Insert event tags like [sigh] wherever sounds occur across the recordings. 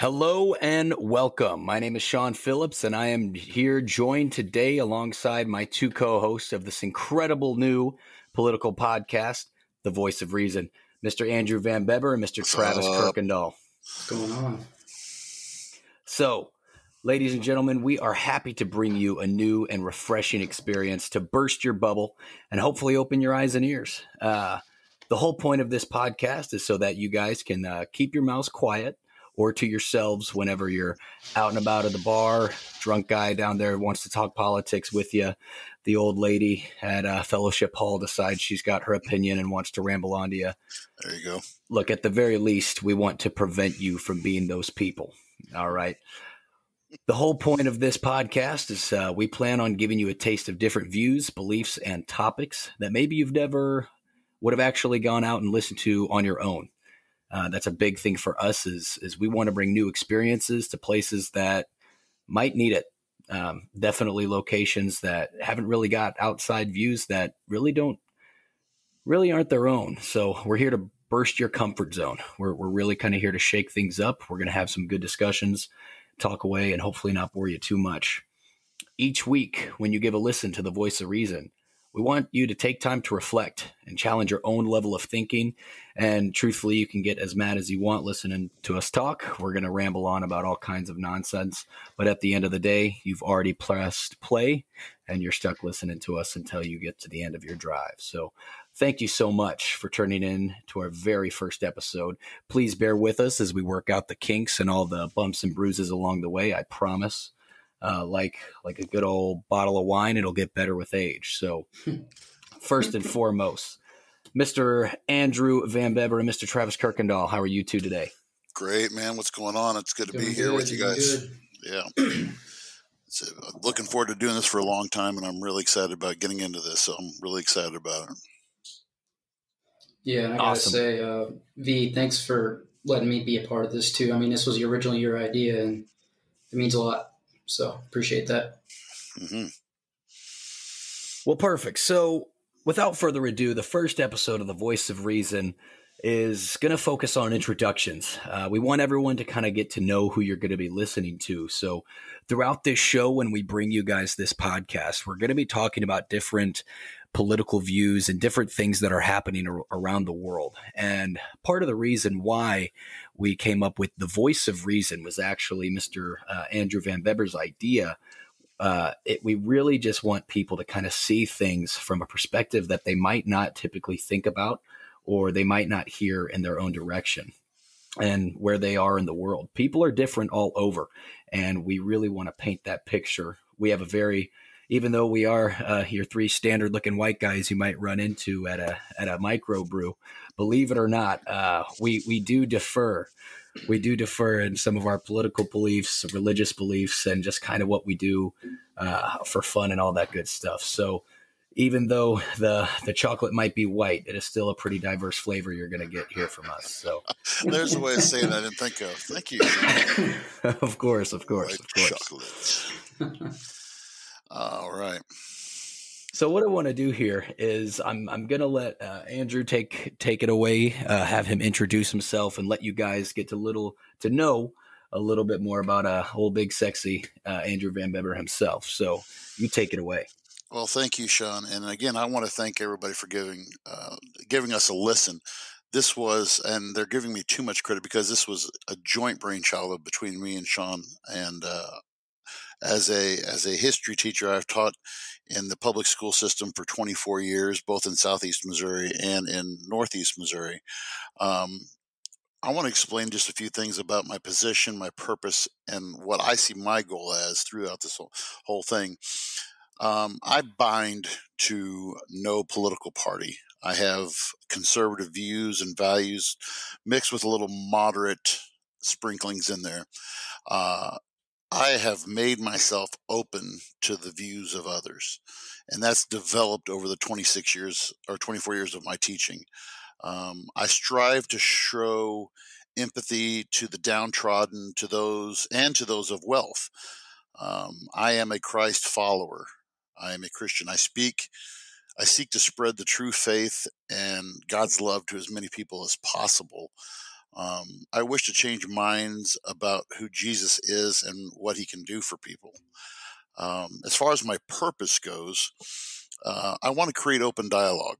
Hello and welcome. My name is Sean Phillips, and I am here joined today alongside my two co hosts of this incredible new political podcast, The Voice of Reason, Mr. Andrew Van Beber and Mr. Travis Kirkendall. What's going on? So, ladies and gentlemen, we are happy to bring you a new and refreshing experience to burst your bubble and hopefully open your eyes and ears. Uh, the whole point of this podcast is so that you guys can uh, keep your mouths quiet or to yourselves whenever you're out and about at the bar. Drunk guy down there wants to talk politics with you. The old lady at uh, Fellowship Hall decides she's got her opinion and wants to ramble on to you. There you go. Look, at the very least, we want to prevent you from being those people. All right. The whole point of this podcast is uh, we plan on giving you a taste of different views, beliefs, and topics that maybe you've never would have actually gone out and listened to on your own. Uh, that's a big thing for us is is we want to bring new experiences to places that might need it. Um, definitely locations that haven't really got outside views that really don't really aren't their own. So we're here to burst your comfort zone. We're we're really kind of here to shake things up. We're going to have some good discussions, talk away, and hopefully not bore you too much. Each week, when you give a listen to the voice of reason, we want you to take time to reflect and challenge your own level of thinking. And truthfully, you can get as mad as you want listening to us talk. We're going to ramble on about all kinds of nonsense. But at the end of the day, you've already pressed play and you're stuck listening to us until you get to the end of your drive. So thank you so much for turning in to our very first episode. Please bear with us as we work out the kinks and all the bumps and bruises along the way. I promise uh, like like a good old bottle of wine. It'll get better with age. So, first and foremost, Mr. Andrew Van Beber and Mr. Travis Kirkendall, how are you two today? Great, man. What's going on? It's good to Doing be here with you guys. Good. Yeah. So, uh, looking forward to doing this for a long time, and I'm really excited about getting into this. So I'm really excited about it. Yeah, and I gotta awesome. say, uh, V, thanks for letting me be a part of this too. I mean, this was originally your idea, and it means a lot. So appreciate that. Mm-hmm. Well, perfect. So without further ado, the first episode of The Voice of Reason is going to focus on introductions. Uh, we want everyone to kind of get to know who you're going to be listening to. So, throughout this show, when we bring you guys this podcast, we're going to be talking about different political views and different things that are happening ar- around the world. And part of the reason why we came up with the voice of reason was actually Mr. Uh, Andrew Van Beber's idea. Uh, it, we really just want people to kind of see things from a perspective that they might not typically think about or they might not hear in their own direction and where they are in the world. People are different all over, and we really want to paint that picture. We have a very even though we are uh, your three standard looking white guys you might run into at a at a micro brew, believe it or not, uh, we we do defer. We do defer in some of our political beliefs, religious beliefs, and just kind of what we do uh, for fun and all that good stuff. So, even though the the chocolate might be white, it is still a pretty diverse flavor you're going to get here from us. So [laughs] there's a way of saying I didn't think of. Thank you. [laughs] of course, of course, white of course. Chocolate. [laughs] All right. So what I want to do here is I'm I'm gonna let uh, Andrew take take it away, uh, have him introduce himself, and let you guys get to little to know a little bit more about uh, whole big sexy uh, Andrew Van Beber himself. So you take it away. Well, thank you, Sean, and again, I want to thank everybody for giving uh, giving us a listen. This was, and they're giving me too much credit because this was a joint brainchild between me and Sean, and uh, as a as a history teacher, I've taught in the public school system for 24 years, both in Southeast Missouri and in Northeast Missouri. Um, I want to explain just a few things about my position, my purpose, and what I see my goal as throughout this whole, whole thing. Um, I bind to no political party. I have conservative views and values mixed with a little moderate sprinklings in there. Uh, I have made myself open to the views of others. And that's developed over the 26 years or 24 years of my teaching. Um, I strive to show empathy to the downtrodden, to those, and to those of wealth. Um, I am a Christ follower. I am a Christian. I speak, I seek to spread the true faith and God's love to as many people as possible. Um, I wish to change minds about who Jesus is and what he can do for people. Um, as far as my purpose goes, uh, I want to create open dialogue.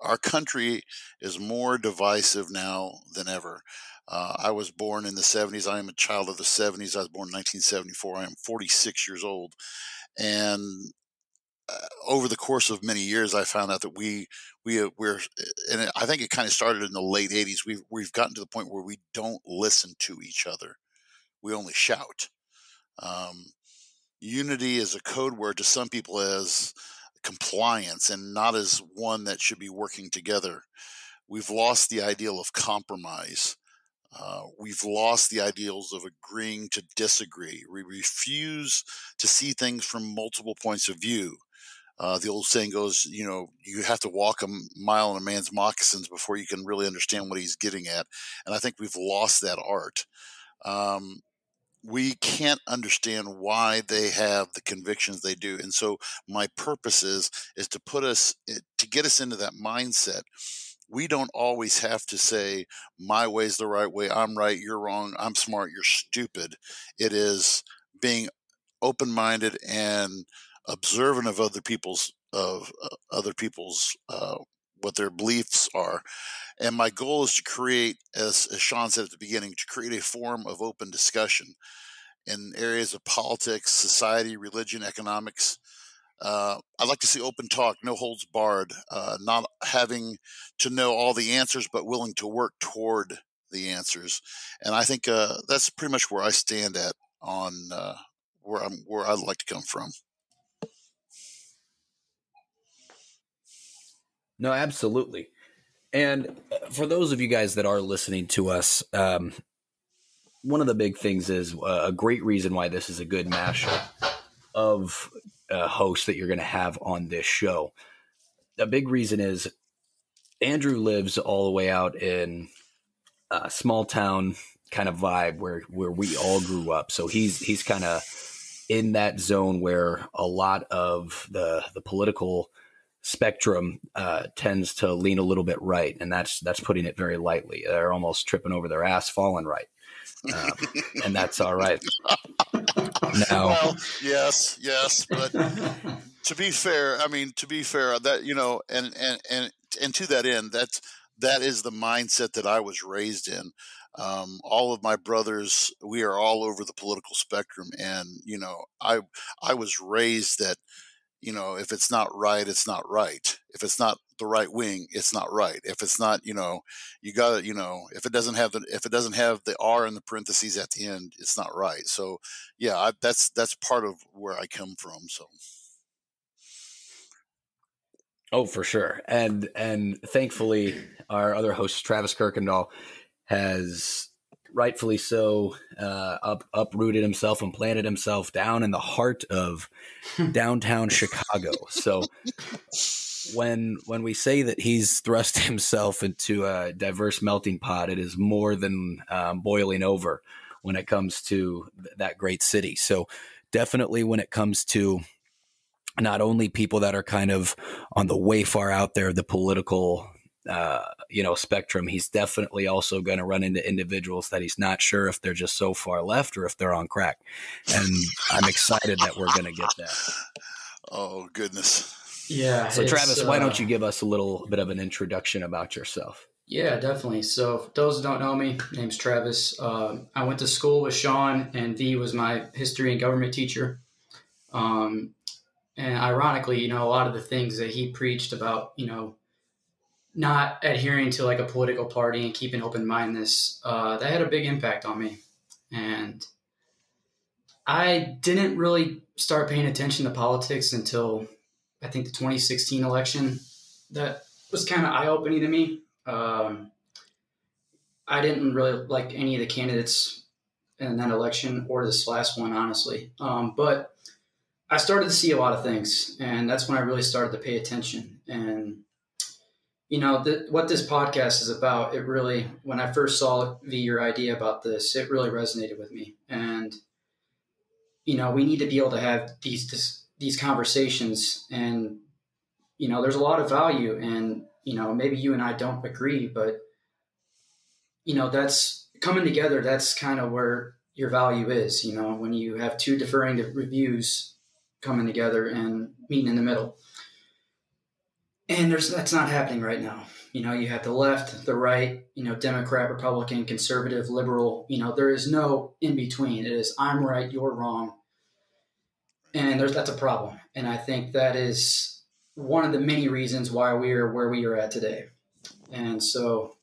Our country is more divisive now than ever. Uh, I was born in the 70s. I am a child of the 70s. I was born in 1974. I am 46 years old. And uh, over the course of many years, I found out that we we uh, we're and I think it kind of started in the late '80s. We've we've gotten to the point where we don't listen to each other; we only shout. Um, unity is a code word to some people as compliance, and not as one that should be working together. We've lost the ideal of compromise. Uh, we've lost the ideals of agreeing to disagree. We refuse to see things from multiple points of view. Uh, the old saying goes, you know, you have to walk a mile in a man's moccasins before you can really understand what he's getting at. And I think we've lost that art. Um, we can't understand why they have the convictions they do. And so my purpose is, is to put us, eh, to get us into that mindset. We don't always have to say, my way's the right way. I'm right. You're wrong. I'm smart. You're stupid. It is being open minded and observant of other people's of uh, other people's uh, what their beliefs are. And my goal is to create, as, as Sean said at the beginning, to create a forum of open discussion in areas of politics, society, religion, economics. Uh, I'd like to see open talk, no holds barred, uh, not having to know all the answers, but willing to work toward the answers. And I think uh, that's pretty much where I stand at on uh, where I'm where I'd like to come from. No, absolutely. And uh, for those of you guys that are listening to us, um, one of the big things is uh, a great reason why this is a good mashup of uh, hosts that you're going to have on this show. A big reason is Andrew lives all the way out in a small town kind of vibe where where we all grew up. So he's he's kind of in that zone where a lot of the the political spectrum uh, tends to lean a little bit right, and that's that's putting it very lightly. They're almost tripping over their ass, falling right, um, and that's all right. [laughs] Now, well, yes, yes, but to be fair, I mean, to be fair, that you know, and and and and to that end, that's that is the mindset that I was raised in. Um, all of my brothers, we are all over the political spectrum, and you know, I I was raised that you know, if it's not right, it's not right. If it's not the right wing, it's not right. If it's not, you know, you got to, you know, if it doesn't have the if it doesn't have the R in the parentheses at the end, it's not right. So, yeah, I, that's that's part of where I come from. So. Oh, for sure, and and thankfully, our other host Travis Kirkendall has rightfully so, uh, up uprooted himself and planted himself down in the heart of downtown [laughs] Chicago. So when when we say that he's thrust [laughs] himself into a diverse melting pot, it is more than um, boiling over when it comes to th- that great city. So definitely when it comes to not only people that are kind of on the way far out there, the political uh, you know spectrum he's definitely also going to run into individuals that he's not sure if they're just so far left or if they're on crack. And i'm excited that we're going to get that. [laughs] Oh goodness. Yeah so travis uh, why don't uh, you give us a little bit of an introduction about yourself? Yeah definitely. So for those who don't know me name's travis. Um, i went to school with sean and v was my history and government teacher. Um, and ironically you know a lot of the things that he preached about you know not adhering to like a political party and keeping open mindedness, uh, that had a big impact on me. And I didn't really start paying attention to politics until I think the 2016 election. That was kind of eye opening to me. Um, I didn't really like any of the candidates in that election or this last one, honestly. Um, but I started to see a lot of things, and that's when I really started to pay attention. And you know the, what this podcast is about it really when i first saw the your idea about this it really resonated with me and you know we need to be able to have these this, these conversations and you know there's a lot of value and you know maybe you and i don't agree but you know, that's coming together. That's kind of where your value is. You know, when you have two differing reviews coming together and meeting in the middle. And there's that's not happening right now. You know, you have the left, the right, you know, Democrat, Republican, conservative, liberal. You know, there is no in between. It is I'm right, you're wrong, and there's that's a problem. And I think that is one of the many reasons why we are where we are at today. And so,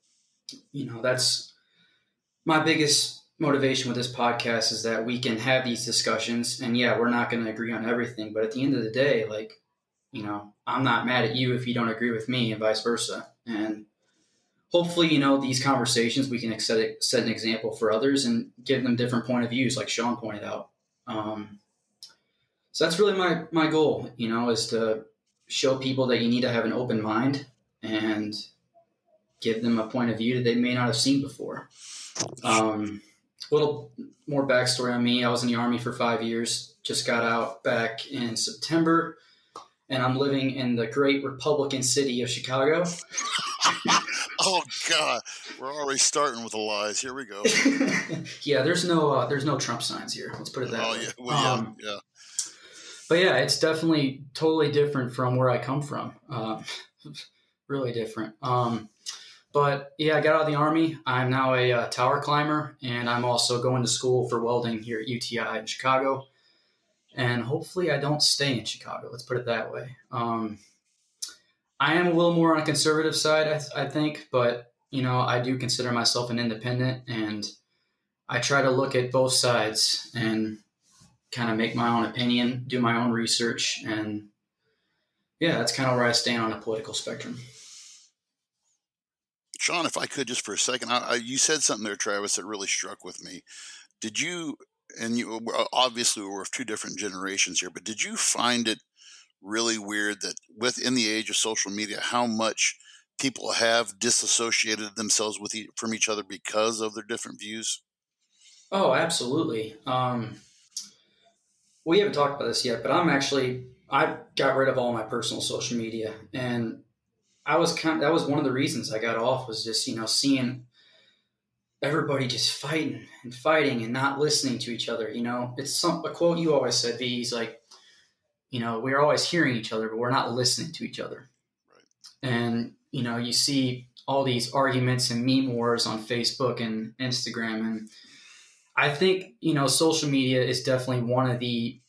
you know, that's my biggest motivation with this podcast is that we can have these discussions. And yeah, we're not going to agree on everything, but at the end of the day, like, you know, I'm not mad at you if you don't agree with me and vice versa. And hopefully, you know, these conversations we can set, set an example for others and give them different point of views, like Sean pointed out. Um, so that's really my my goal, you know, is to show people that you need to have an open mind and give them a point of view that they may not have seen before. Um, a little more backstory on me: I was in the army for five years. Just got out back in September and I'm living in the great Republican city of Chicago. [laughs] oh God, we're already starting with the lies. Here we go. [laughs] yeah, there's no uh, there's no Trump signs here. Let's put it that oh, way. Yeah. Well, um, yeah, yeah. But yeah, it's definitely totally different from where I come from. Uh, [laughs] really different. Um, but yeah, I got out of the army. I'm now a uh, tower climber, and I'm also going to school for welding here at UTI in Chicago and hopefully I don't stay in Chicago. Let's put it that way. Um, I am a little more on a conservative side, I, th- I, think, but you know I do consider myself an independent, and I try to look at both sides and kind of make my own opinion, do my own research, and yeah, that's kind of where I stand on the political spectrum. Sean, if I could just for a second, I, I, you said something there, Travis, that really struck with me. Did you and you obviously we're of two different generations here, but did you find it really weird that within the age of social media, how much people have disassociated themselves with e- from each other because of their different views? Oh, absolutely. Um, we haven't talked about this yet, but I'm actually I got rid of all my personal social media, and I was kind. Of, that was one of the reasons I got off was just you know seeing everybody just fighting and fighting and not listening to each other. You know, it's some a quote you always said, V. He's like, you know, we're always hearing each other, but we're not listening to each other. Right. And you know, you see all these arguments and meme wars on Facebook and Instagram, and I think you know, social media is definitely one of the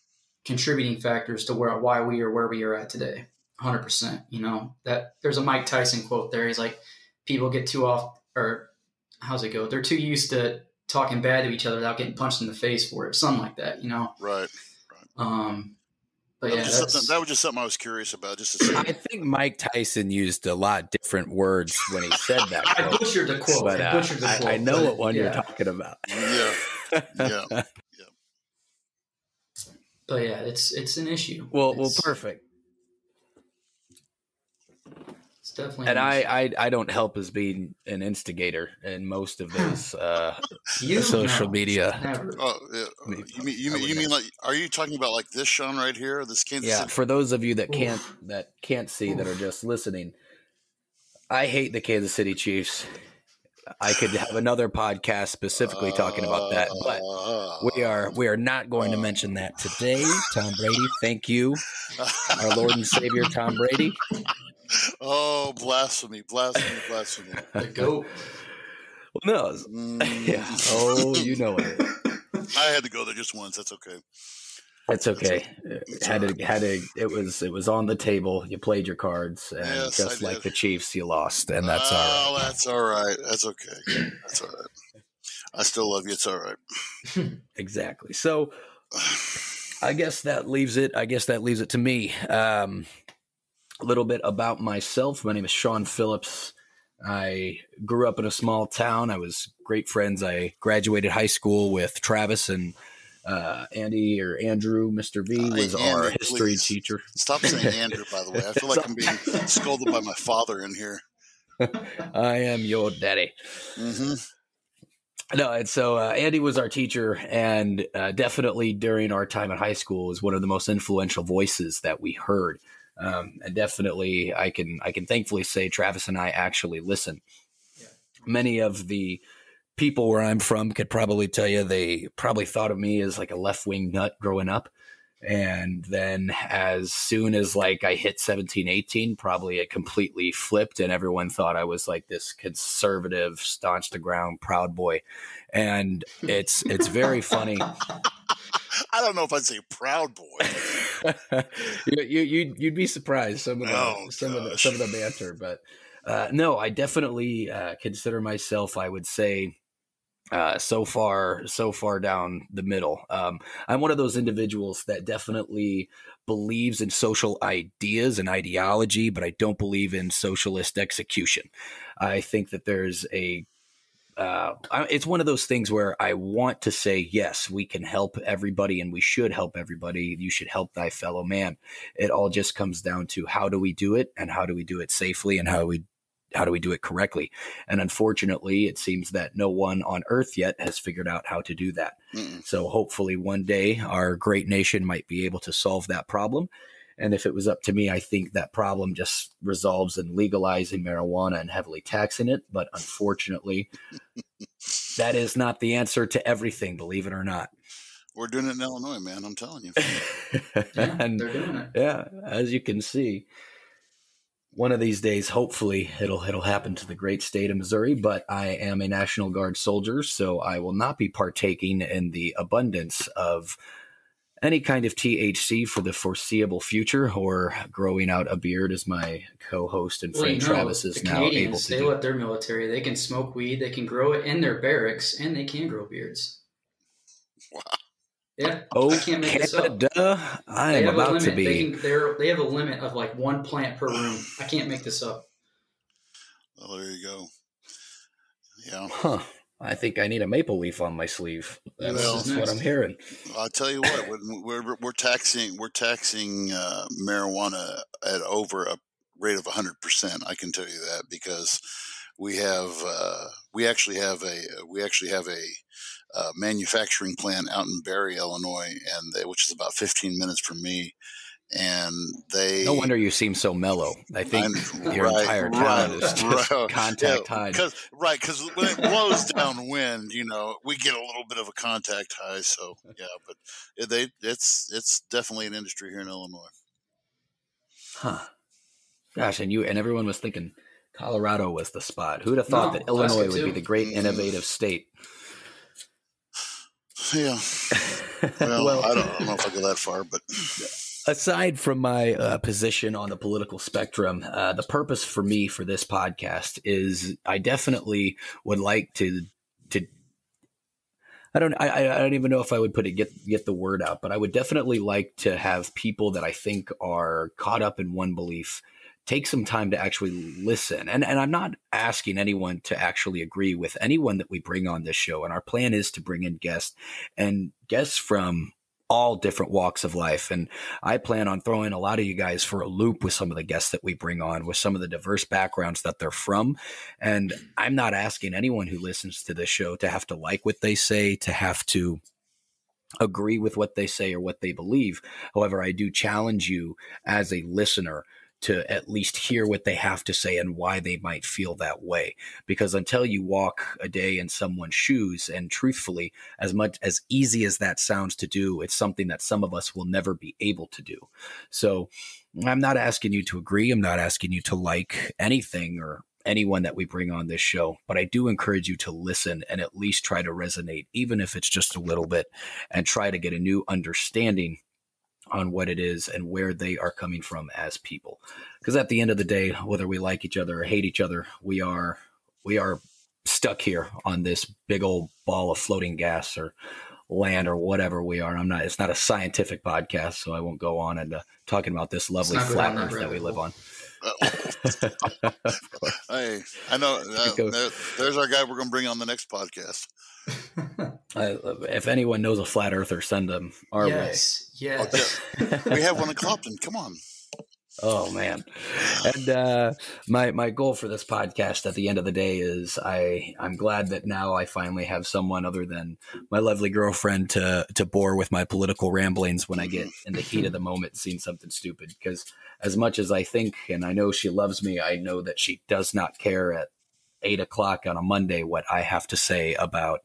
contributing factors to where why we are where we are at today. 100%. You know, that there's a Mike Tyson quote there. He's like, people get too off or how's it go? They're too used to talking bad to each other without getting punched in the face for it, something like that, you know? Right. right. Um, but that yeah, was that was just something I was curious about. Just to I think Mike Tyson used a lot different words when he said that. [laughs] I butchered the quote. But, uh, I butchered the quote. I, I know what one yeah. you're talking about. Yeah, yeah, yeah. [laughs] But yeah, it's it's an issue. Well, it's, well, perfect definitely. And I, I, I don't help as being an instigator in most of those uh, [laughs] social media. Oh, yeah. Uh, you mean you, mean, you mean like? Are you talking about like this Sean right here? This Kansas yeah. City? For those of you that can't Oof. that can't see Oof. that are just listening, I hate the Kansas City Chiefs. I could have another podcast specifically talking about that, but we uh, are we are not going to uh, mention that today. Tom Brady, thank you, our Lord and Savior Tom Brady oh, blasphemy, blasphemy, blasphemy. [laughs] The goat. Well, no. [laughs] Mm. Yeah. Oh, you know it. [laughs] I had to go there just once. That's okay. That's okay. It's had to had to. It was it was on the table. You played your cards, and yes, just like the Chiefs, you lost, and that's all right. oh, all right. that's all right. That's okay. That's all right. I still love you. It's all right. exactly. So, I guess that leaves it. I guess that leaves it to me. Um, a little bit about myself. My name is Sean Phillips. I grew up in a small town. I was great friends. I graduated high school with Travis and uh, Andy or Andrew. Mr. V uh, was uh, our history please. teacher. Stop saying [laughs] Andrew, by the way. I feel like I'm being scolded by my father in here. [laughs] I am your daddy. Mm-hmm. No, and so uh, Andy was our teacher, and uh, definitely during our time at high school was one of the most influential voices that we heard. Um, and definitely, I can I can thankfully say Travis and I actually listen. Yeah. Many of the people where I'm from could probably tell you they probably thought of me as like a left wing nut growing up. And then as soon as like I hit 17, 18, probably it completely flipped and everyone thought I was like this conservative, staunch to ground, proud boy. And it's it's very funny. [laughs] I don't know if I'd say proud boy. [laughs] you, you you'd, be surprised some of the oh, some gosh. of the some of the banter, but uh, no, I definitely uh, consider myself. I would say uh, so far, so far down the middle. Um, I'm one of those individuals that definitely believes in social ideas and ideology, but I don't believe in socialist execution. I think that there's a uh, it's one of those things where I want to say, yes, we can help everybody and we should help everybody. You should help thy fellow man. It all just comes down to how do we do it and how do we do it safely and how we how do we do it correctly? And unfortunately, it seems that no one on earth yet has figured out how to do that. Mm-mm. So hopefully one day our great nation might be able to solve that problem. And if it was up to me, I think that problem just resolves in legalizing marijuana and heavily taxing it. But unfortunately, [laughs] that is not the answer to everything, believe it or not. We're doing it in Illinois, man. I'm telling you. [laughs] yeah, and, they're doing it. Yeah, as you can see, one of these days, hopefully, it'll it'll happen to the great state of Missouri. But I am a National Guard soldier, so I will not be partaking in the abundance of any kind of THC for the foreseeable future, or growing out a beard, as my co-host and friend well, Travis is now Canadians, able to. They do. let their military; they can smoke weed, they can grow it in their barracks, and they can grow beards. Wow. Yeah. Oh, I can't make Canada. I am about to be. They, can, they have a limit of like one plant per room. I can't make this up. Well, there you go. Yeah. Huh. I think I need a maple leaf on my sleeve. That's well, what I'm hearing. I'll tell you what, [laughs] we're, we're taxing we're taxing uh, marijuana at over a rate of 100. percent I can tell you that because we have uh, we actually have a we actually have a uh, manufacturing plant out in Barry, Illinois, and they, which is about 15 minutes from me. And they no wonder you seem so mellow. I think your right, entire town right, is just right, [laughs] contact yeah, high. Cause, right, because when it blows downwind, you know, we get a little bit of a contact high. So yeah, but they it's it's definitely an industry here in Illinois. Huh. Gosh, and you and everyone was thinking Colorado was the spot. Who'd have thought no, that Illinois would be the great mm-hmm. innovative state? Yeah. Well, [laughs] well I, don't, I, don't, know if I go that far, but [laughs] aside from my uh, position on the political spectrum, uh, the purpose for me for this podcast is I definitely would like to to. I don't. I, I don't even know if I would put it get get the word out, but I would definitely like to have people that I think are caught up in one belief take some time to actually listen. And and I'm not asking anyone to actually agree with anyone that we bring on this show. And our plan is to bring in guests and guests from all different walks of life. And I plan on throwing a lot of you guys for a loop with some of the guests that we bring on, with some of the diverse backgrounds that they're from. And I'm not asking anyone who listens to this show to have to like what they say, to have to agree with what they say or what they believe. However, I do challenge you as a listener to at least hear what they have to say and why they might feel that way. Because until you walk a day in someone's shoes, and truthfully, as much as easy as that sounds to do, it's something that some of us will never be able to do. So I'm not asking you to agree. I'm not asking you to like anything or anyone that we bring on this show, but I do encourage you to listen and at least try to resonate, even if it's just a little bit, and try to get a new understanding on what it is and where they are coming from as people. Because at the end of the day, whether we like each other or hate each other, we are we are stuck here on this big old ball of floating gas or land or whatever we are. I'm not. It's not a scientific podcast, so I won't go on and uh, talking about this lovely flat Earth that we live on. Hey, I know. [laughs] Uh, there, there's our guy we're going to bring on the next podcast. [laughs] I, if anyone knows a flat earther, send them our yes, way. Yes, yes. we have [laughs] one in Clopton. Come on. Oh man, and uh, my my goal for this podcast at the end of the day is I I'm glad that now I finally have someone other than my lovely girlfriend to to bore with my political ramblings when I get in the heat of the moment seeing something stupid. Because as much as I think and I know she loves me, I know that she does not care at eight o'clock on a Monday what I have to say about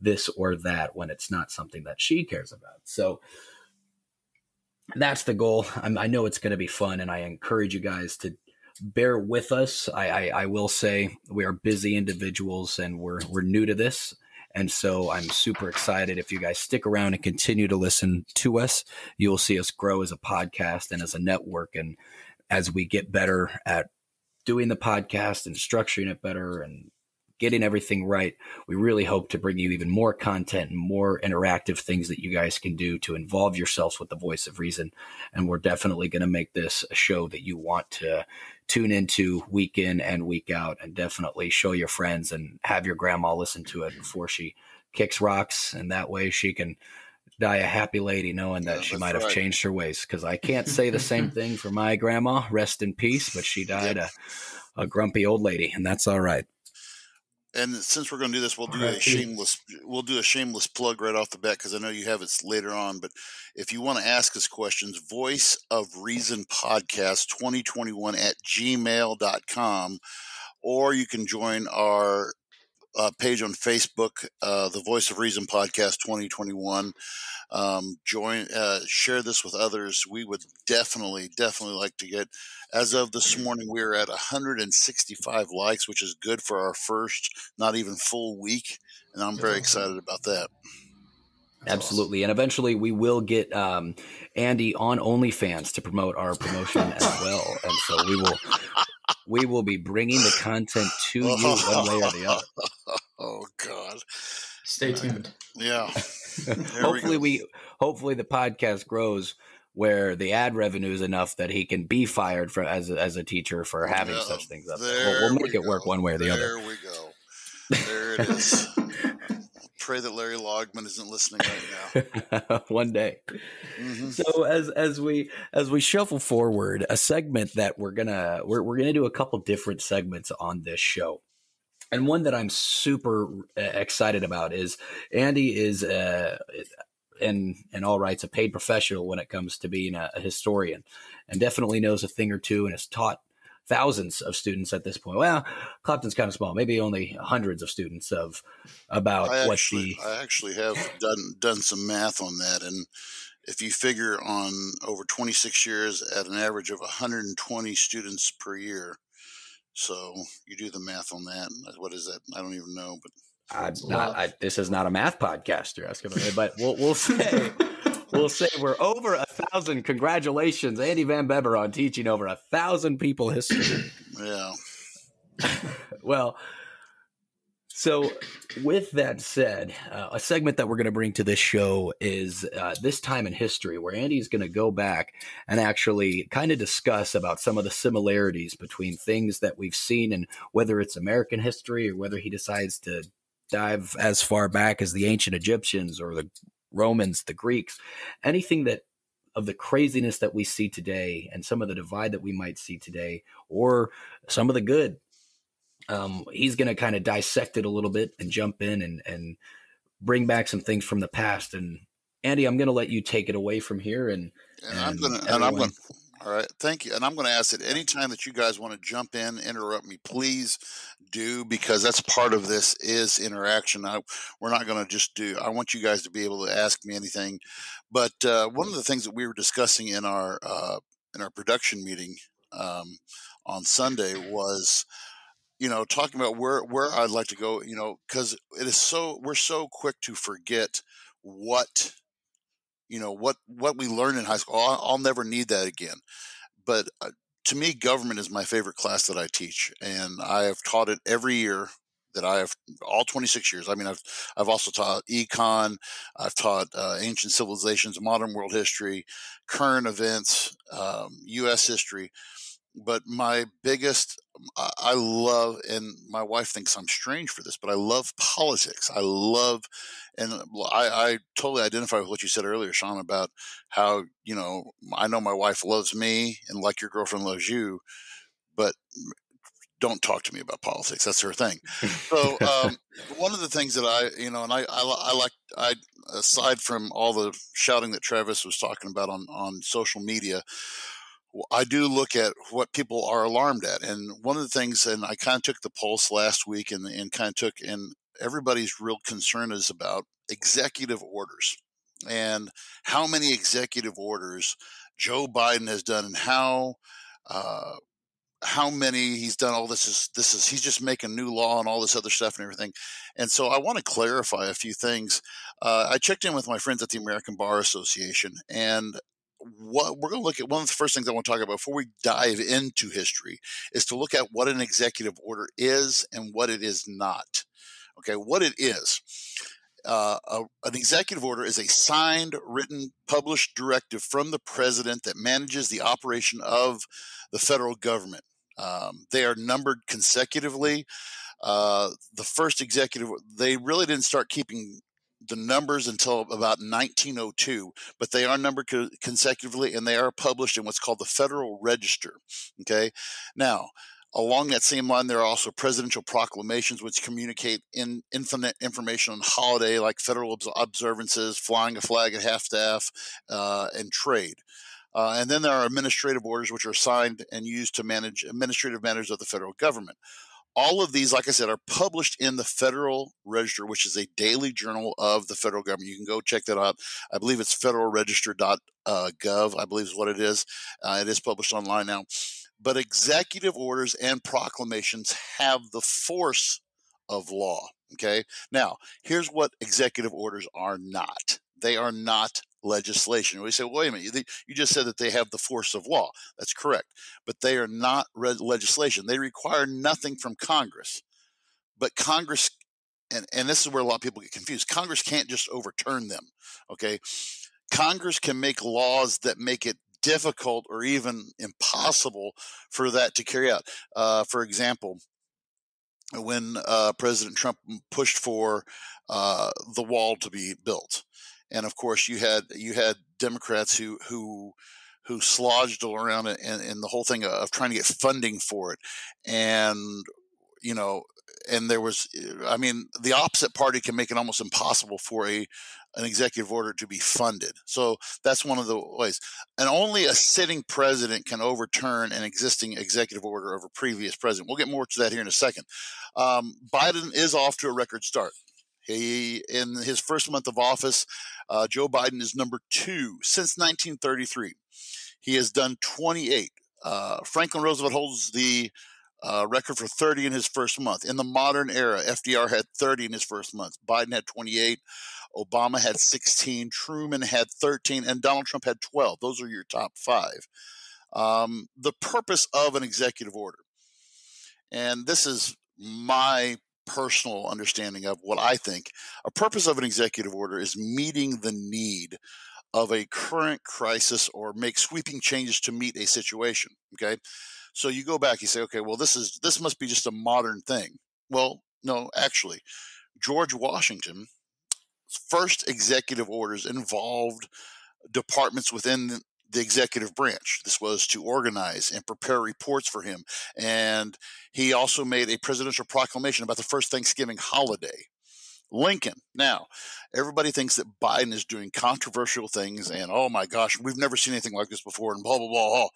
this or that when it's not something that she cares about. So that's the goal. I'm, i know it's going to be fun, and I encourage you guys to bear with us. I, I, I will say we are busy individuals, and we're we're new to this. And so I'm super excited. If you guys stick around and continue to listen to us, you will see us grow as a podcast and as a network. And as we get better at doing the podcast and structuring it better and getting everything right, we really hope to bring you even more content and more interactive things that you guys can do to involve yourselves with the voice of reason. And we're definitely going to make this a show that you want to tune into week in and week out and definitely show your friends and have your grandma listen to it before she kicks rocks. And that way she can die a happy lady knowing that yeah, she might have right. changed her ways. Because I can't say the same [laughs] thing for my grandma, rest in peace, but she died yep. a, a grumpy old lady, and that's all right and since we're going to do this, we'll do a shameless we'll do a shameless plug right off the bat because I know you have it later on. But if you want to ask us questions, Voice of Reason Podcast 2021 at gmail.com, or you can join our uh, page on Facebook, uh, the Voice of Reason Podcast 2021. Um, join, uh, share this with others. We would definitely, definitely like to get. As of this morning, we are at 165 likes, which is good for our first, not even full week, and I'm very excited about that. Absolutely, and eventually we will get um, Andy on OnlyFans to promote our promotion as well, and so we will we will be bringing the content to you one way or the other. [laughs] Oh God! Stay tuned. Yeah. [laughs] hopefully we, we, hopefully the podcast grows where the ad revenue is enough that he can be fired for as a, as a teacher for having yeah, such things up there. We'll, we'll make we it go. work one way or the there other. There we go. There it is. [laughs] Pray that Larry Logman isn't listening right now. [laughs] one day. Mm-hmm. So as as we as we shuffle forward, a segment that we're gonna we're we're gonna do a couple different segments on this show. And one that I'm super uh, excited about is Andy is uh, in in all rights a paid professional when it comes to being a, a, historian, and definitely knows a thing or two and has taught thousands of students at this point. Well, Clopton's kind of small, maybe only hundreds of students of about I what actually, the. I actually have done done some math on that, and if you figure on over 26 years at an average of 120 students per year, so you do the math on that. What is that? I don't even know, but I'm not. I, this is not a math podcast you're asking but we'll, we'll [laughs] say we'll say we're over a thousand. Congratulations, Andy Van Beber, on teaching over a thousand people history. Yeah. [laughs] well, so, with that said, uh, a segment that we're going to bring to this show is uh, this time in history, where Andy's going to go back and actually kind of discuss about some of the similarities between things that we've seen, and whether it's American history or whether he decides to dive as far back as the ancient Egyptians or the Romans, the Greeks, anything that of the craziness that we see today and some of the divide that we might see today, or some of the good um, he's going to kind of dissect it a little bit and jump in and and bring back some things from the past. And Andy, I'm going to let you take it away from here. And, and, and I'm going to and I'm going. All right, thank you. And I'm going to ask that anytime that you guys want to jump in, interrupt me, please do because that's part of this is interaction. I, we're not going to just do. I want you guys to be able to ask me anything. But uh, one of the things that we were discussing in our uh, in our production meeting um, on Sunday was you know, talking about where where I'd like to go, you know, because it is so we're so quick to forget what you know what what we learned in high school. I'll, I'll never need that again. But uh, to me, government is my favorite class that I teach, and I have taught it every year that I have all 26 years. I mean, I've I've also taught econ, I've taught uh, ancient civilizations, modern world history, current events, um, U.S. history but my biggest i love and my wife thinks i'm strange for this but i love politics i love and i, I totally identify with what you said earlier sean about how you know i know my wife loves me and like your girlfriend loves you but don't talk to me about politics. That's her thing. So um, [laughs] one of the things that I, you know, and I, I, I, like, I aside from all the shouting that Travis was talking about on on social media, I do look at what people are alarmed at. And one of the things, and I kind of took the pulse last week and, and kind of took, and everybody's real concern is about executive orders and how many executive orders Joe Biden has done and how uh, how many he's done all this is this is he's just making new law and all this other stuff and everything and so i want to clarify a few things uh, i checked in with my friends at the american bar association and what we're going to look at one of the first things i want to talk about before we dive into history is to look at what an executive order is and what it is not okay what it is uh, a, an executive order is a signed, written, published directive from the president that manages the operation of the federal government. Um, they are numbered consecutively. Uh, the first executive, they really didn't start keeping the numbers until about 1902, but they are numbered co- consecutively and they are published in what's called the Federal Register. Okay. Now, Along that same line, there are also presidential proclamations which communicate in infinite information on holiday like federal observances, flying a flag at half staff, uh, and trade. Uh, and then there are administrative orders which are signed and used to manage administrative matters of the federal government. All of these, like I said, are published in the Federal Register, which is a daily journal of the federal government. You can go check that out. I believe it's federalregister.gov, uh, I believe is what it is. Uh, it is published online now. But executive orders and proclamations have the force of law. Okay. Now, here's what executive orders are not they are not legislation. We say, well, wait a minute, you just said that they have the force of law. That's correct. But they are not legislation. They require nothing from Congress. But Congress, and, and this is where a lot of people get confused, Congress can't just overturn them. Okay. Congress can make laws that make it difficult or even impossible for that to carry out. Uh, for example, when uh, President Trump pushed for uh, the wall to be built, and of course you had you had Democrats who who who slodged around in, in the whole thing of trying to get funding for it, and you know and there was i mean the opposite party can make it almost impossible for a an executive order to be funded. So that's one of the ways. And only a sitting president can overturn an existing executive order of a previous president. We'll get more to that here in a second. Um, biden is off to a record start he in his first month of office uh, joe biden is number two since 1933 he has done 28 uh, franklin roosevelt holds the uh, record for 30 in his first month. In the modern era, FDR had 30 in his first month. Biden had 28. Obama had 16. Truman had 13. And Donald Trump had 12. Those are your top five. Um, the purpose of an executive order, and this is my personal understanding of what I think a purpose of an executive order is meeting the need of a current crisis or make sweeping changes to meet a situation. Okay. So you go back, you say, okay, well, this is this must be just a modern thing. Well, no, actually, George Washington first executive orders involved departments within the executive branch. This was to organize and prepare reports for him. And he also made a presidential proclamation about the first Thanksgiving holiday. Lincoln. Now, everybody thinks that Biden is doing controversial things and, oh my gosh, we've never seen anything like this before and blah, blah, blah. blah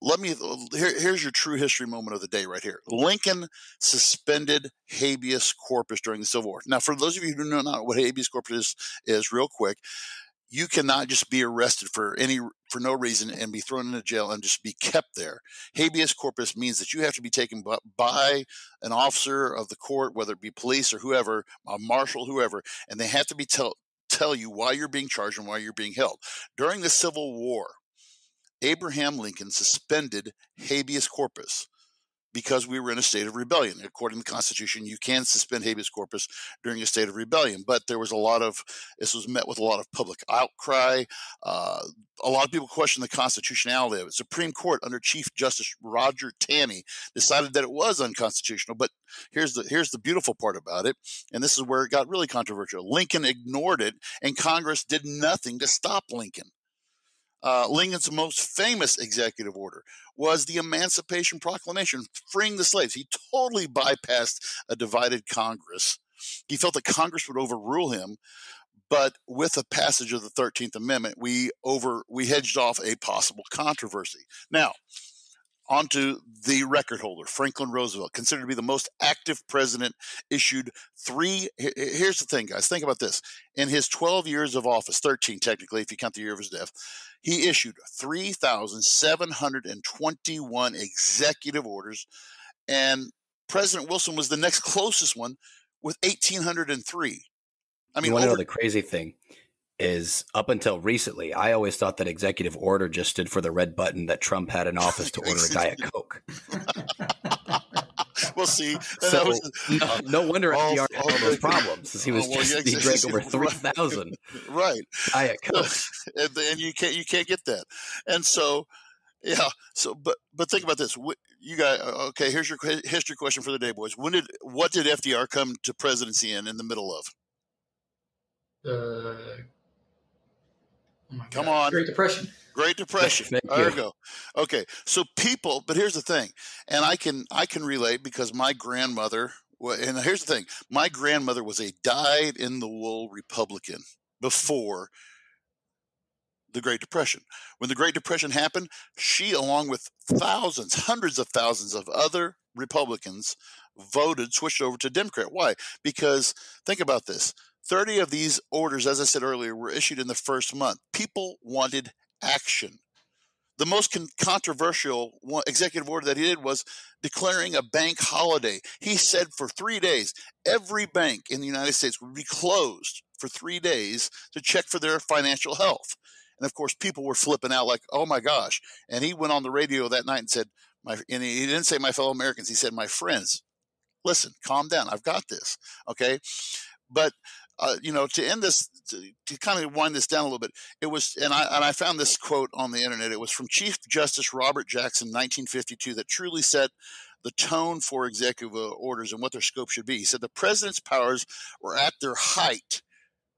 let me here, here's your true history moment of the day right here lincoln suspended habeas corpus during the civil war now for those of you who do not know what habeas corpus is, is real quick you cannot just be arrested for any for no reason and be thrown into jail and just be kept there. Habeas corpus means that you have to be taken by, by an officer of the court whether it be police or whoever a marshal whoever and they have to be tell tell you why you're being charged and why you're being held. During the civil war Abraham Lincoln suspended habeas corpus because we were in a state of rebellion. According to the Constitution, you can suspend habeas corpus during a state of rebellion, but there was a lot of this was met with a lot of public outcry. Uh, a lot of people questioned the constitutionality of it. Supreme Court under Chief Justice Roger Taney decided that it was unconstitutional. But here's the here's the beautiful part about it, and this is where it got really controversial. Lincoln ignored it, and Congress did nothing to stop Lincoln uh, Lincoln's most famous executive order was the Emancipation Proclamation, freeing the slaves. He totally bypassed a divided Congress. He felt that Congress would overrule him, But with the passage of the 13th Amendment, we over we hedged off a possible controversy. Now, onto the record holder, Franklin Roosevelt, considered to be the most active president, issued three. Here's the thing, guys. Think about this. In his 12 years of office, 13 technically, if you count the year of his death, he issued 3,721 executive orders, and President Wilson was the next [laughs] closest one with 1,803. I mean, you want to know the crazy thing is up until recently, I always thought that executive order just stood for the red button that Trump had in office to order a [laughs] Diet Coke. [laughs] we'll see, so, was, no, no, wonder FDR had all those problems. since He was [laughs] well, just he drank over three thousand right Diet Coke, and, and you can't you can't get that. And so, yeah. So, but but think about this. You got uh, okay. Here's your history question for the day, boys. When did what did FDR come to presidency in in the middle of? Uh, oh Come on. Great Depression. Great Depression. [laughs] Thank there you go. Okay, so people, but here's the thing, and I can I can relate because my grandmother. And here's the thing: my grandmother was a dyed-in-the-wool Republican before the Great Depression. When the Great Depression happened, she, along with thousands, hundreds of thousands of other Republicans, voted, switched over to Democrat. Why? Because think about this 30 of these orders, as I said earlier, were issued in the first month. People wanted action. The most con- controversial one, executive order that he did was declaring a bank holiday. He said for three days, every bank in the United States would be closed for three days to check for their financial health. And of course, people were flipping out like, oh my gosh. And he went on the radio that night and said, my, and he didn't say my fellow Americans, he said, my friends, listen, calm down. I've got this. Okay. But uh, you know, to end this, to, to, kind of wind this down a little bit, it was, and I and I found this quote on the internet. It was from Chief Justice Robert Jackson, 1952, that truly set the tone for executive orders and what their scope should be. He said the president's powers were at their height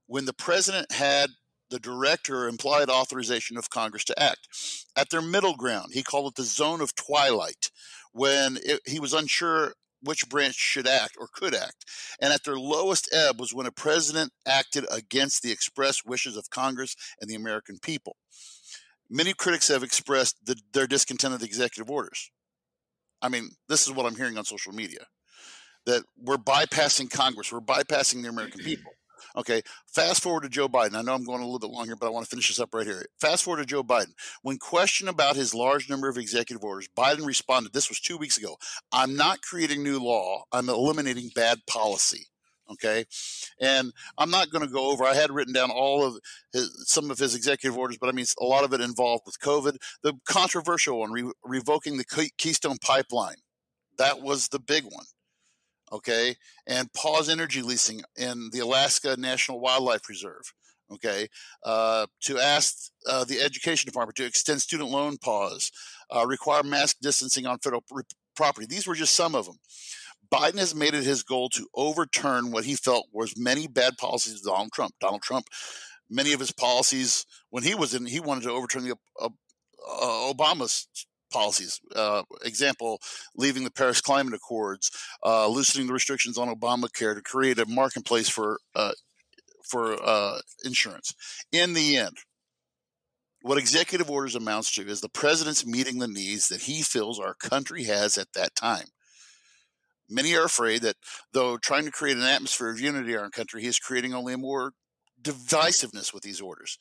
when the president had the direct or implied authorization of Congress to act. At their middle ground, he called it the zone of twilight, when it, he was unsure which branch should act or could act. And at their lowest ebb was when a president acted against the express wishes of Congress and the American people. Many critics have expressed the, their discontent the executive orders. I mean, this is what I'm hearing on social media that we're bypassing Congress, we're bypassing the American people. Okay, fast forward to Joe Biden. I know I'm going a little bit long here, but I want to finish this up right here. Fast forward to Joe Biden. When questioned about his large number of executive orders, Biden responded, this was two weeks ago I'm not creating new law, I'm eliminating bad policy okay and i'm not going to go over i had written down all of his, some of his executive orders but i mean a lot of it involved with covid the controversial one re- revoking the keystone pipeline that was the big one okay, and pause energy leasing in the Alaska National Wildlife Reserve, okay, uh, to ask uh, the Education Department to extend student loan pause, uh, require mask distancing on federal property. These were just some of them. Biden has made it his goal to overturn what he felt was many bad policies of Donald Trump. Donald Trump, many of his policies, when he was in, he wanted to overturn the uh, Obama's policies. Uh, example, leaving the Paris Climate Accords, uh, loosening the restrictions on Obamacare to create a marketplace for uh, for uh, insurance. In the end, what executive orders amounts to is the president's meeting the needs that he feels our country has at that time. Many are afraid that though trying to create an atmosphere of unity in our country, he is creating only a more divisiveness with these orders.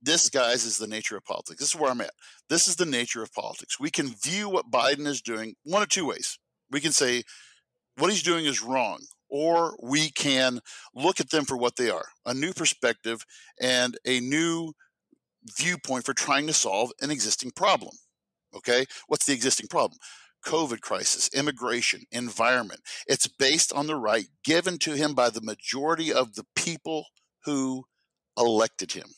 This, guys, is the nature of politics. This is where I'm at. This is the nature of politics. We can view what Biden is doing one of two ways. We can say what he's doing is wrong, or we can look at them for what they are a new perspective and a new viewpoint for trying to solve an existing problem. Okay? What's the existing problem? COVID crisis, immigration, environment. It's based on the right given to him by the majority of the people who elected him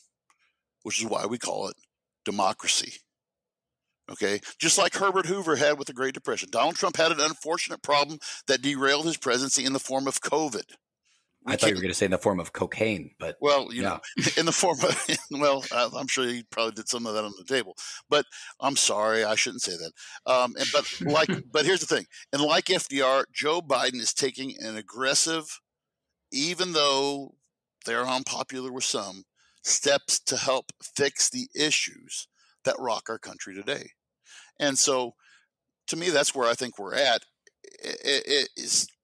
which is why we call it democracy. Okay, just like Herbert Hoover had with the Great Depression, Donald Trump had an unfortunate problem that derailed his presidency in the form of COVID. We I thought you were going to say in the form of cocaine, but well, you yeah. know, [laughs] in the form of [laughs] well, I'm sure he probably did some of that on the table. But I'm sorry, I shouldn't say that. Um, and, but like, [laughs] but here's the thing, and like FDR, Joe Biden is taking an aggressive, even though they're unpopular with some, steps to help fix the issues that rock our country today. And so, to me, that's where I think we're at. It,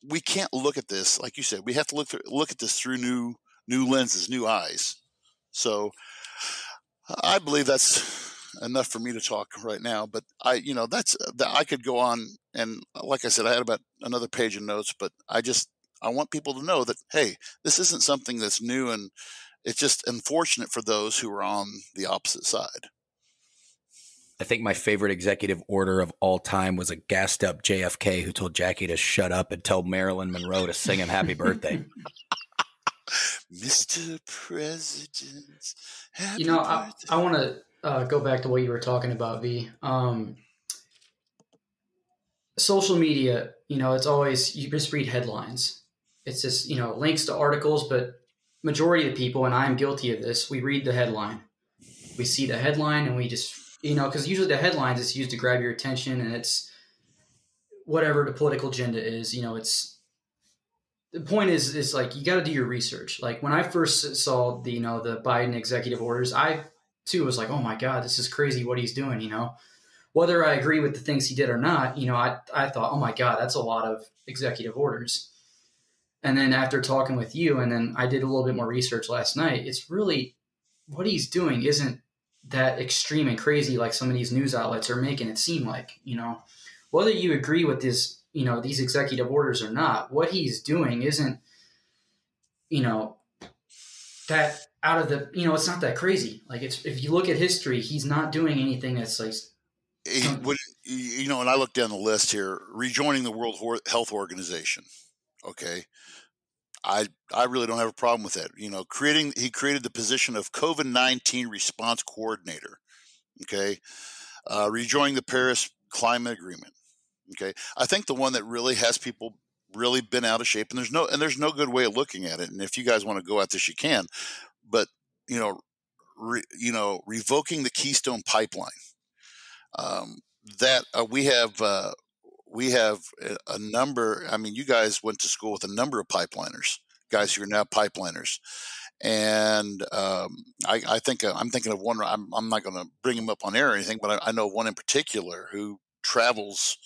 we can't look at this like you said. We have to look through, look at this through new new lenses, new eyes. So, I believe that's enough for me to talk right now. But I, you know, that's uh, that I could go on and uh, like I said, I had about another page of notes, but I just I want people to know that hey, this isn't something that's new and it's just unfortunate for those who are on the opposite side. I think my favorite executive order of all time was a gassed up JFK who told Jackie to shut up and tell Marilyn Monroe to sing him happy birthday. [laughs] Mr. President, you know, I, I want to uh, go back to what you were talking about, V. Um, social media, you know, it's always you just read headlines. It's just you know links to articles, but majority of people, and I am guilty of this, we read the headline. We see the headline, and we just you know because usually the headlines is used to grab your attention, and it's whatever the political agenda is. You know, it's the point is is like you got to do your research. Like when I first saw the you know the Biden executive orders, I too was like, oh my god, this is crazy what he's doing. You know, whether I agree with the things he did or not, you know, I I thought, oh my god, that's a lot of executive orders. And then after talking with you, and then I did a little bit more research last night. It's really what he's doing isn't that extreme and crazy like some of these news outlets are making it seem like. You know, whether you agree with this you know these executive orders or not what he's doing isn't you know that out of the you know it's not that crazy like it's if you look at history he's not doing anything that's like you know and i look down the list here rejoining the world health organization okay i i really don't have a problem with that you know creating he created the position of covid-19 response coordinator okay uh, rejoining the paris climate agreement Okay, I think the one that really has people really been out of shape, and there's no and there's no good way of looking at it. And if you guys want to go at this, you can. But you know, re, you know, revoking the Keystone Pipeline. Um, that uh, we have uh, we have a number. I mean, you guys went to school with a number of pipeliners, guys who are now pipeliners, and um, I, I, think uh, I'm thinking of one. I'm, I'm not going to bring him up on air or anything, but I, I know one in particular who travels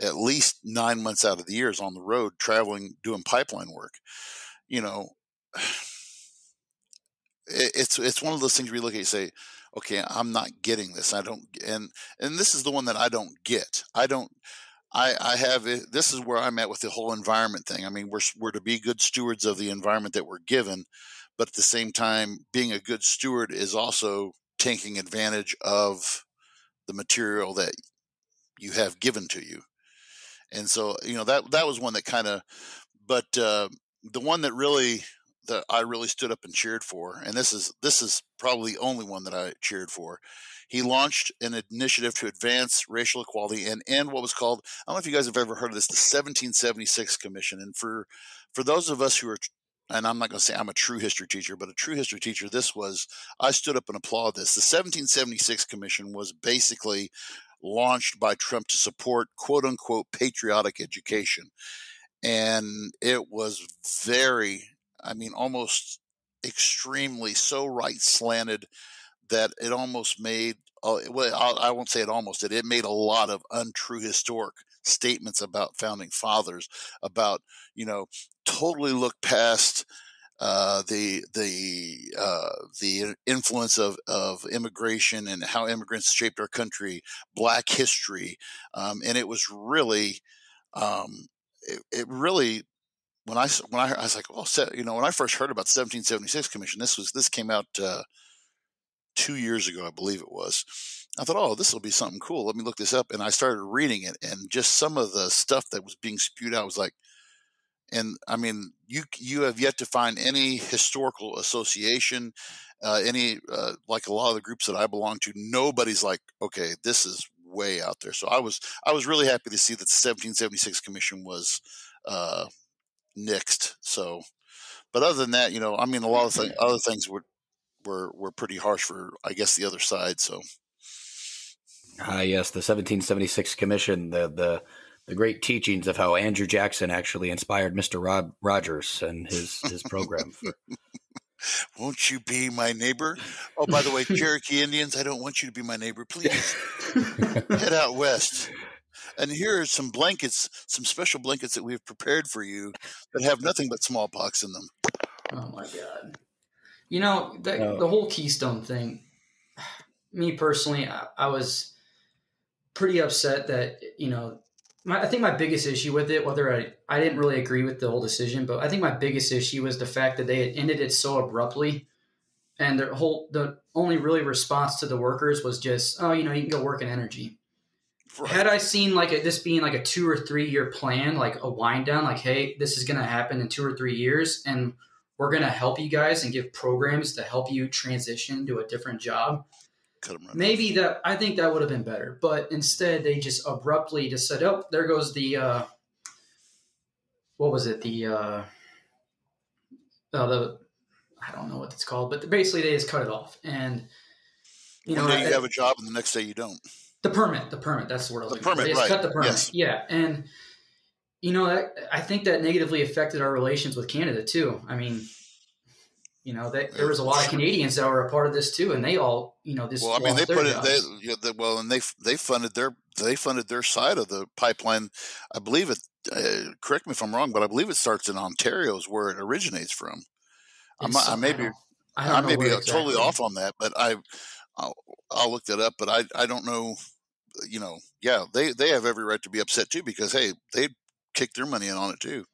at least nine months out of the year is on the road traveling doing pipeline work you know [sighs] it's it's one of those things you look at and say okay i'm not getting this i don't and and this is the one that i don't get i don't I, I have this is where I'm at with the whole environment thing. I mean, we're, we're to be good stewards of the environment that we're given, but at the same time, being a good steward is also taking advantage of the material that you have given to you and so you know that that was one that kind of but uh, the one that really that I really stood up and cheered for, and this is this is probably the only one that I cheered for. He launched an initiative to advance racial equality and end what was called I don't know if you guys have ever heard of this the 1776 Commission. And for for those of us who are and I'm not going to say I'm a true history teacher, but a true history teacher, this was I stood up and applaud this. The 1776 Commission was basically launched by Trump to support quote unquote patriotic education. And it was very, I mean, almost extremely so right slanted that it almost made, uh, well, I won't say it almost did, it made a lot of untrue historic statements about founding fathers, about, you know, totally look past uh, the the uh, the influence of, of immigration and how immigrants shaped our country, Black history, um, and it was really, um, it, it, really when I when I, I was like, well, you know, when I first heard about the 1776 Commission, this was this came out uh, two years ago, I believe it was. I thought, oh, this will be something cool. Let me look this up, and I started reading it, and just some of the stuff that was being spewed out was like and I mean, you you have yet to find any historical association, uh, any uh, like a lot of the groups that I belong to. Nobody's like, okay, this is way out there. So I was I was really happy to see that the 1776 Commission was uh, nixed. So, but other than that, you know, I mean, a lot of th- other things were were were pretty harsh for I guess the other side. So. Ah, yes, the 1776 Commission, the the the great teachings of how Andrew Jackson actually inspired Mister Rob Rogers and his his program. For, [laughs] won't you be my neighbor? Oh, by the way, [laughs] Cherokee Indians, I don't want you to be my neighbor. Please [laughs] head out west. And here are some blankets, some special blankets that we've prepared for you that have nothing but smallpox in them. Oh my god! You know the, oh. the whole Keystone thing. Me personally, I, I was pretty upset that you know my, I think my biggest issue with it, whether I, I didn't really agree with the whole decision, but I think my biggest issue was the fact that they had ended it so abruptly, and their whole the only really response to the workers was just, oh, you know, you can go work in energy. Right. Had I seen like a, this being like a two or three year plan, like a wind down, like, hey, this is going to happen in two or three years, and we're going to help you guys and give programs to help you transition to a different job right Maybe off. that I think that would have been better, but instead they just abruptly just said, "Oh, there goes the uh, what was it? The uh, uh, the I don't know what it's called, but basically they just cut it off." And you One know, day you I, have a job, and the next day you don't. The permit, the permit. That's the word I was the permit, They right. cut the permit. Yes. Yeah, and you know, that, I think that negatively affected our relations with Canada too. I mean, you know, they, there was a lot of Canadians that were a part of this too, and they all, you know, this. Well, I mean, they put it. They, yeah, they, well, and they they funded their they funded their side of the pipeline. I believe it. Uh, correct me if I'm wrong, but I believe it starts in Ontario, is where it originates from. I'm, I may be, I, I may be exactly. totally off on that, but I, I'll, I'll look that up. But I, I don't know. You know, yeah, they they have every right to be upset too because hey, they kicked their money in on it too.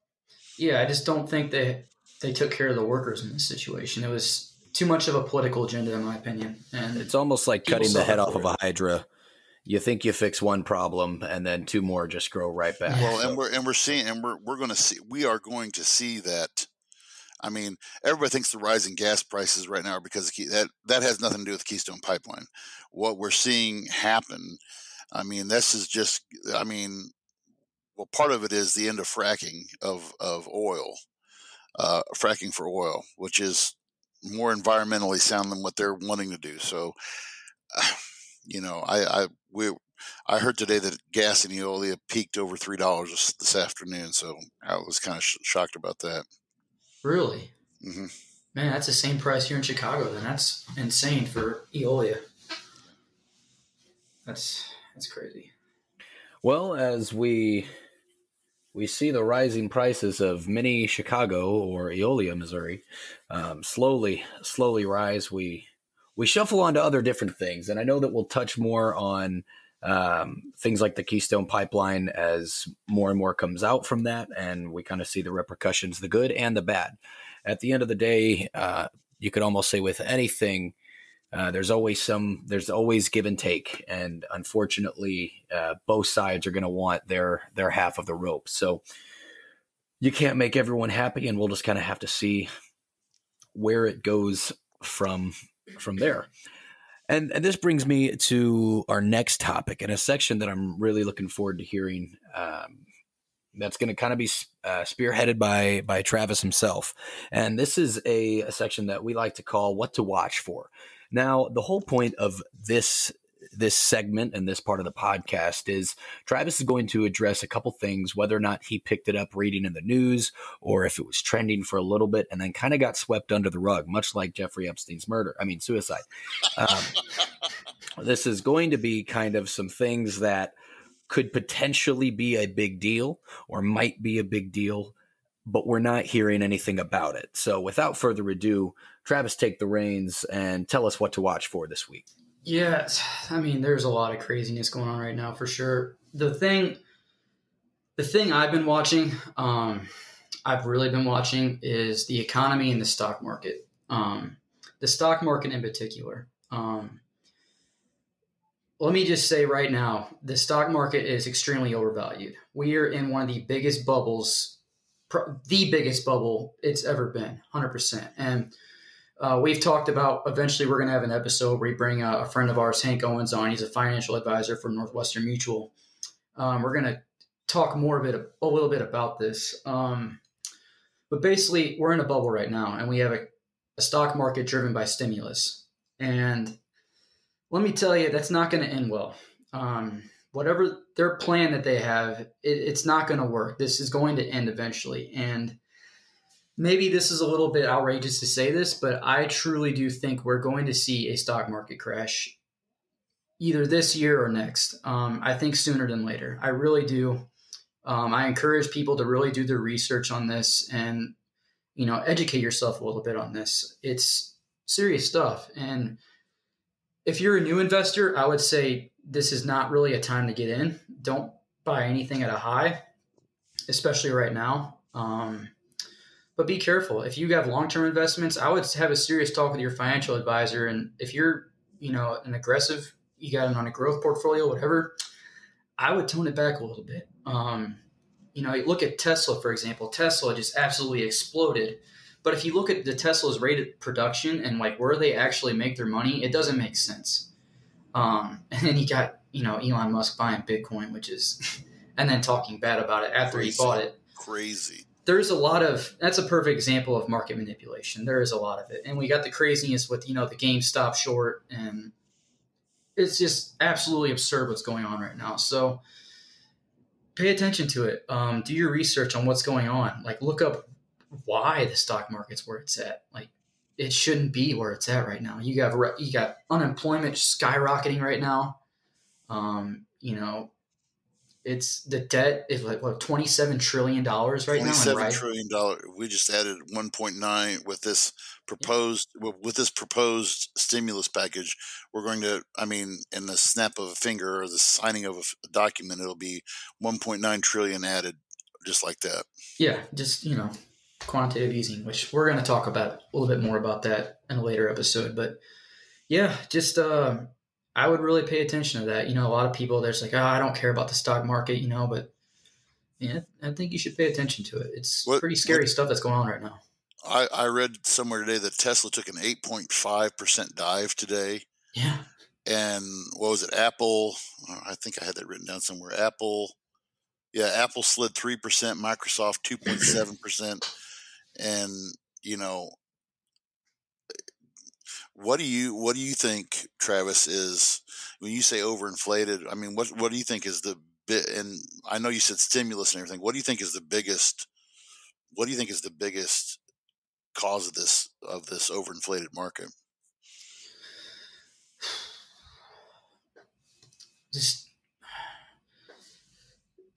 Yeah, I just don't think they they took care of the workers in this situation. It was too much of a political agenda, in my opinion. And it's almost like cutting the head off of a hydra. You think you fix one problem, and then two more just grow right back. Well, so. and we're and we're seeing, and we're we're going to see, we are going to see that. I mean, everybody thinks the rising gas prices right now are because of, that that has nothing to do with the Keystone Pipeline. What we're seeing happen, I mean, this is just, I mean, well, part of it is the end of fracking of of oil uh, fracking for oil, which is more environmentally sound than what they're wanting to do. So, uh, [sighs] you know, I, I we I heard today that gas in Eolia peaked over three dollars this afternoon, so I was kind of sh- shocked about that. Really? Mm-hmm. Man, that's the same price here in Chicago. Then that's insane for Eolia. That's that's crazy. Well, as we we see the rising prices of mini Chicago or Eolia, Missouri, um, slowly, slowly rise. We we shuffle on to other different things, and I know that we'll touch more on um, things like the Keystone Pipeline as more and more comes out from that, and we kind of see the repercussions, the good and the bad. At the end of the day, uh, you could almost say with anything uh, there's always some there's always give and take and unfortunately uh, both sides are going to want their their half of the rope so you can't make everyone happy and we'll just kind of have to see where it goes from from there and, and this brings me to our next topic and a section that i'm really looking forward to hearing um, that's going to kind of be uh, spearheaded by by Travis himself. And this is a, a, section that we like to call "What to Watch For." Now, the whole point of this this segment and this part of the podcast is Travis is going to address a couple things, whether or not he picked it up reading in the news or if it was trending for a little bit and then kind of got swept under the rug, much like Jeffrey Epstein's murder. I mean, suicide. Um, [laughs] this is going to be kind of some things that could potentially be a big deal or might be a big deal but we're not hearing anything about it. So without further ado, Travis, take the reins and tell us what to watch for this week. Yes, I mean there's a lot of craziness going on right now for sure. The thing, the thing I've been watching, um, I've really been watching is the economy and the stock market. Um, the stock market in particular. Um, let me just say right now, the stock market is extremely overvalued. We are in one of the biggest bubbles the biggest bubble it's ever been, 100%. And uh, we've talked about eventually we're going to have an episode where we bring a, a, friend of ours, Hank Owens, on. He's a financial advisor for Northwestern Mutual. Um, we're going to talk more a bit, a little bit about this. Um, but basically, we're in a bubble right now, and we have a, a stock market driven by stimulus. And let me tell you, that's not going to end well. Um, whatever their plan that they have, it, it's not going to work. This is going to end eventually. And maybe this is a little bit outrageous to say this, but I truly do think we're going to see a stock market crash either this year or next. Um, I think sooner than later. I really do. Um, I encourage people to really do their research on this and you know educate yourself a little bit on this. It's serious stuff, and if you're a new investor, I would say this is not really a time to get in. Don't buy anything at a high, especially right now. Um, but be careful. If you have long-term investments, I would have a serious talk with your financial advisor. And if you're, you know, an aggressive, you got it on a growth portfolio, whatever, I would tone it back a little bit. Um, you know, look at Tesla, for example. Tesla just absolutely exploded. But if you look at the Tesla's rated production and like where they actually make their money, it doesn't make sense. Um, [laughs] and then you got, you know, Elon Musk buying Bitcoin, which is, [laughs] and then talking bad about it after Crazy. he bought it. Crazy. There's a lot of, that's a perfect example of market manipulation. There is a lot of it. And we got the craziness with, you know, the GameStop short and it's just absolutely absurd what's going on right now. So pay attention to it. Um, do your research on what's going on. Like look up why the stock market's where it's at. Like it shouldn't be where it's at right now. You got you got unemployment skyrocketing right now. Um, you know, it's the debt is like what twenty seven trillion dollars right now. Twenty-seven Right? trillion dollar. We just added one point nine with this proposed with with this proposed stimulus package. We're going to. I mean, in the snap of a finger or the signing of a document, it'll be one point nine trillion added, just like that. Yeah, just you know, quantitative easing, which we're going to talk about a little bit more about that in a later episode. But yeah, just uh, I would really pay attention to that. You know, a lot of people there's like, oh, I don't care about the stock market, you know, but yeah, I think you should pay attention to it. It's What- pretty scary stuff that's going on right now. I, I read somewhere today that Tesla took an eight point five percent dive today. Yeah, and what was it? Apple. uh, I think I had that written down somewhere. Apple. Yeah, Apple slid three percent. Microsoft two point seven percent. And you know, what do you what do you think, Travis? Is when you say overinflated? I mean, what what do you think is the bit? And I know you said stimulus and everything. What do you think is the biggest? What do you think is the biggest cause of this of this overinflated market? just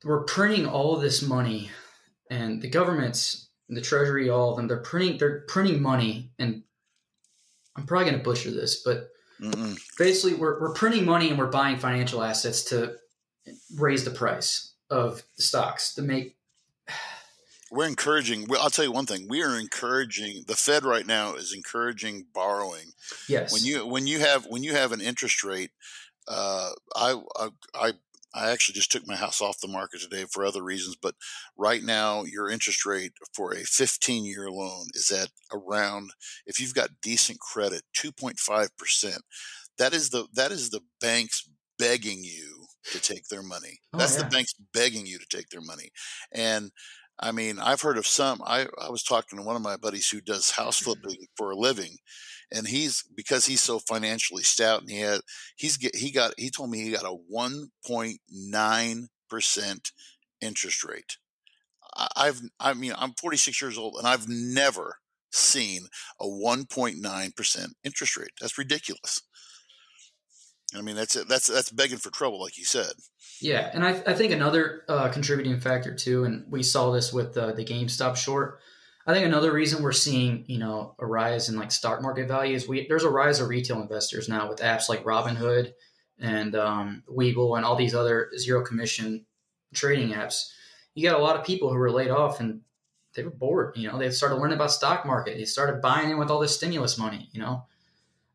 we're printing all this money, and the governments, the treasury, all of them, they're printing they're printing money, and I'm probably going to butcher this, but Mm-mm. basically we're, we're printing money and we're buying financial assets to raise the price of the stocks to make [sighs] we're encouraging i'll tell you one thing we are encouraging the fed right now is encouraging borrowing yes when you when you have when you have an interest rate uh, I, I i i actually just took my house off the market today for other reasons but right now your interest rate for a 15 year loan is at around if you've got decent credit 2.5% that is the that is the banks begging you to take their money. Oh, that's the banks begging you to take their money. And I mean, I've heard of some. I, I was talking to one of my buddies who does house mm-hmm. flipping for a living, and he's because he's so financially stout, and he had he's get he got he told me he got a one point nine percent interest rate. I've I mean I'm 46 years old, and I've never seen a 1.9 percent interest rate. That's ridiculous. I mean, that's it. That's that's begging for trouble, like you said. Yeah, and I, I think another uh, contributing factor too, and we saw this with uh, the GameStop short. I think another reason we're seeing you know a rise in like stock market values. We there's a rise of retail investors now with apps like Robinhood and um, Webull and all these other zero commission trading apps. You got a lot of people who were laid off and they were bored. You know, they started learning about stock market. They started buying in with all this stimulus money. You know,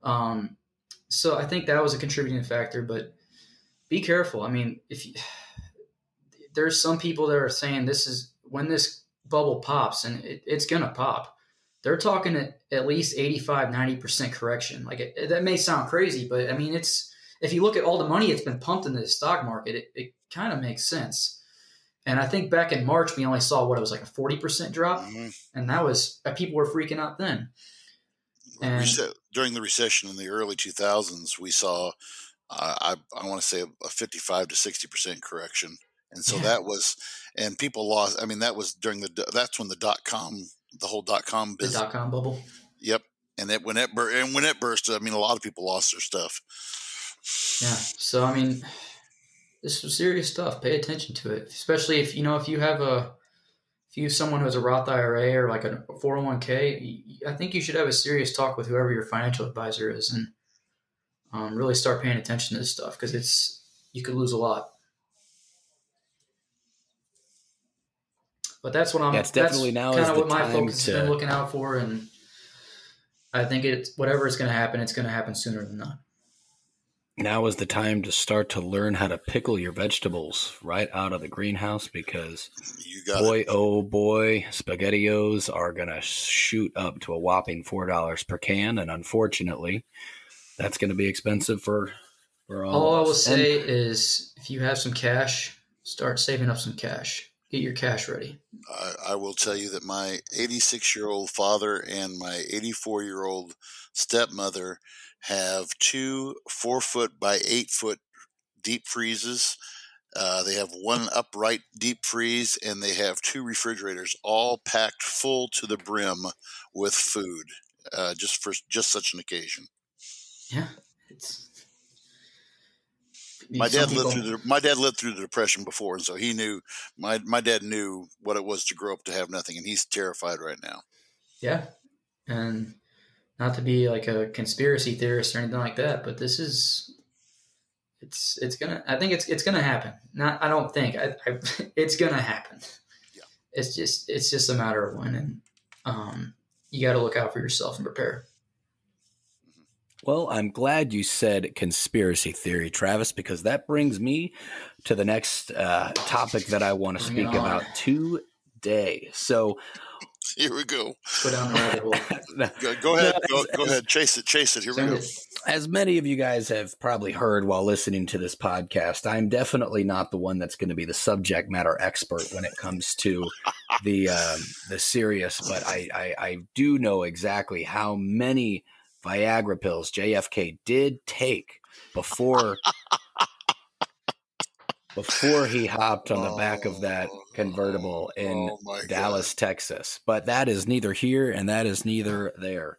um, so I think that was a contributing factor, but be careful. I mean, if you, [sighs] there's some people that are saying this is when this bubble pops, and it, it's gonna pop. They're talking at, at least 85, 90% correction. Like it, it- that may sound crazy, but I mean, it's if you look at all the money that's been pumped into the stock market, it, it kind of makes sense. And I think back in March, we only saw what it was like a 40% drop, Mhm. and that was uh, people were freaking out then. And- Rece- during the recession in the early 2000s, we saw I I, I want to say a 55 to 60 percent correction, and so Yeah. that was, and people lost. I mean, that was during the that's when the dot com the whole dot com The dot com bubble. Yep, and it when it bur- and when it burst, I mean, a lot of people lost their stuff. Yeah. So I mean, this is serious stuff. Pay attention to it, especially if you know if you have a if you have someone who has a Roth IRA or like a 401k. I think you should have a serious talk with whoever your financial advisor is and um, really start paying attention to this stuff because it's you could lose a lot. But that's what I'm. Yeah, it's definitely now kind of the what my time focus has been looking out for, and I think it's whatever is going to happen. It's going to happen sooner than not. Now is the time to start to learn how to pickle your vegetables right out of the greenhouse because You got boy, it. oh boy, SpaghettiOs are going to shoot up to a whopping $4 per can. And unfortunately, that's going to be expensive for, for all, All I will us. And- say is if you have some cash, start saving up some cash. Get your cash ready. I, I will tell you that my 86 year old father and my 84 year old stepmother have two four foot by eight foot deep freezes. Uh, they have one upright deep freeze, and they have two refrigerators, all packed full to the brim with food, uh, just for just such an occasion. Yeah, it's. My dad people- lived through the my dad lived through the depression before, and so he knew my my dad knew what it was to grow up to have nothing, and he's terrified right now. Yeah, and not to be like a conspiracy theorist or anything like that, but this is. It's it's gonna. I think it's it's gonna happen. Not. I don't think. I. I [laughs] it's gonna happen. Yeah. It's just it's just a matter of when, and um, you got to look out for yourself and prepare. Well, I'm glad you said conspiracy theory, Travis, because that brings me to the next uh, topic that I want to speak about today. So, [laughs] Here we go. Go down the rabbit hole. [laughs] Go, go ahead. Go, go ahead. Chase it. Chase it. Here we go. as many of you guys have probably heard while listening to this podcast, I'm definitely not the one that's going to be the subject matter expert when it comes to the um, the serious. But I, I I do know exactly how many Viagra pills JFK did take before [laughs] before he hopped on the back of that oh, convertible in Oh, my God. Dallas, Texas. But that is neither here and that is neither there.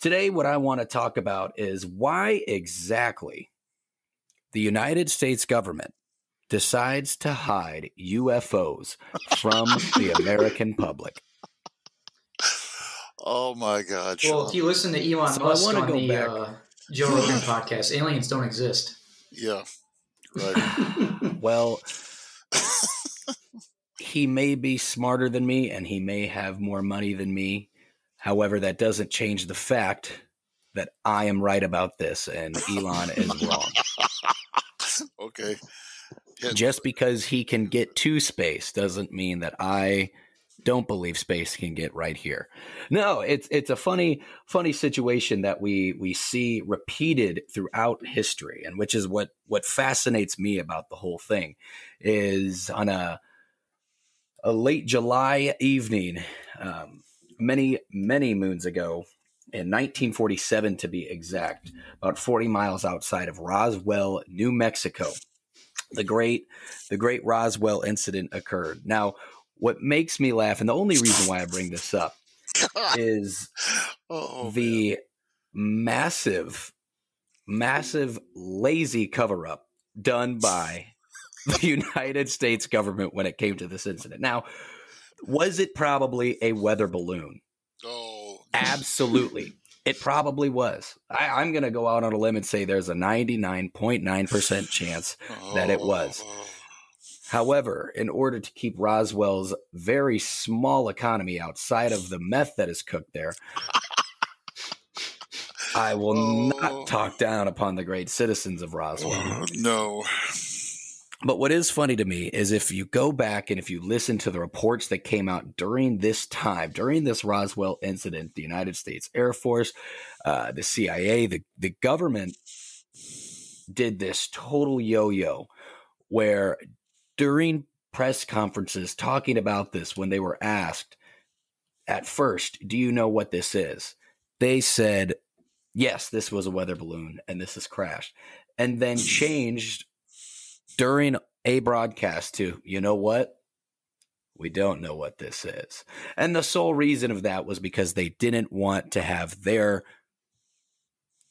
Today, what I want to talk about is why exactly the United States government decides to hide UFOs from the American public. Oh my God, Well, Sean. if you listen to Elon So I Musk wanna on go the back. uh, Joe Rogan podcast, aliens don't exist. yeah, right. [laughs] Well, [laughs] he may be smarter than me and he may have more money than me. However, that doesn't change the fact that I am right about this and Elon is wrong. [laughs] okay. Hit- Just because he can get to space doesn't mean that I don't believe space can get right here. No, it's it's a funny funny situation that we we see repeated throughout history, and which is what what fascinates me about the whole thing is on a a late July evening, um, many many moons ago. In 1947, to be exact, about 40 miles outside of Roswell, New Mexico, the great the great Roswell incident occurred. Now, what makes me laugh, and the only reason why I bring this up [laughs] is oh, man. the massive, massive, lazy cover up done by the [laughs] United States government when it came to this incident. Now, was it probably a weather balloon? Oh, Absolutely. [laughs] It probably was. I, I'm going to go out on a limb and say there's a 99.9% chance that it was. Oh, However, in order to keep Roswell's very small economy outside of the meth that is cooked there, I will Oh. not talk down upon the great citizens of Roswell. oh, no. But what is funny to me is if you go back and if you listen to the reports that came out during this time, during this Roswell incident, the United States Air Force, uh, the CIA, the, the government did this total yo yo where during press conferences talking about this, when they were asked at first, Do you know what this is? They said, Yes, this was a weather balloon and this has crashed. and then hmm. changed during a broadcast to, you know what? We don't know what this is. And the sole reason of that was because they didn't want to have their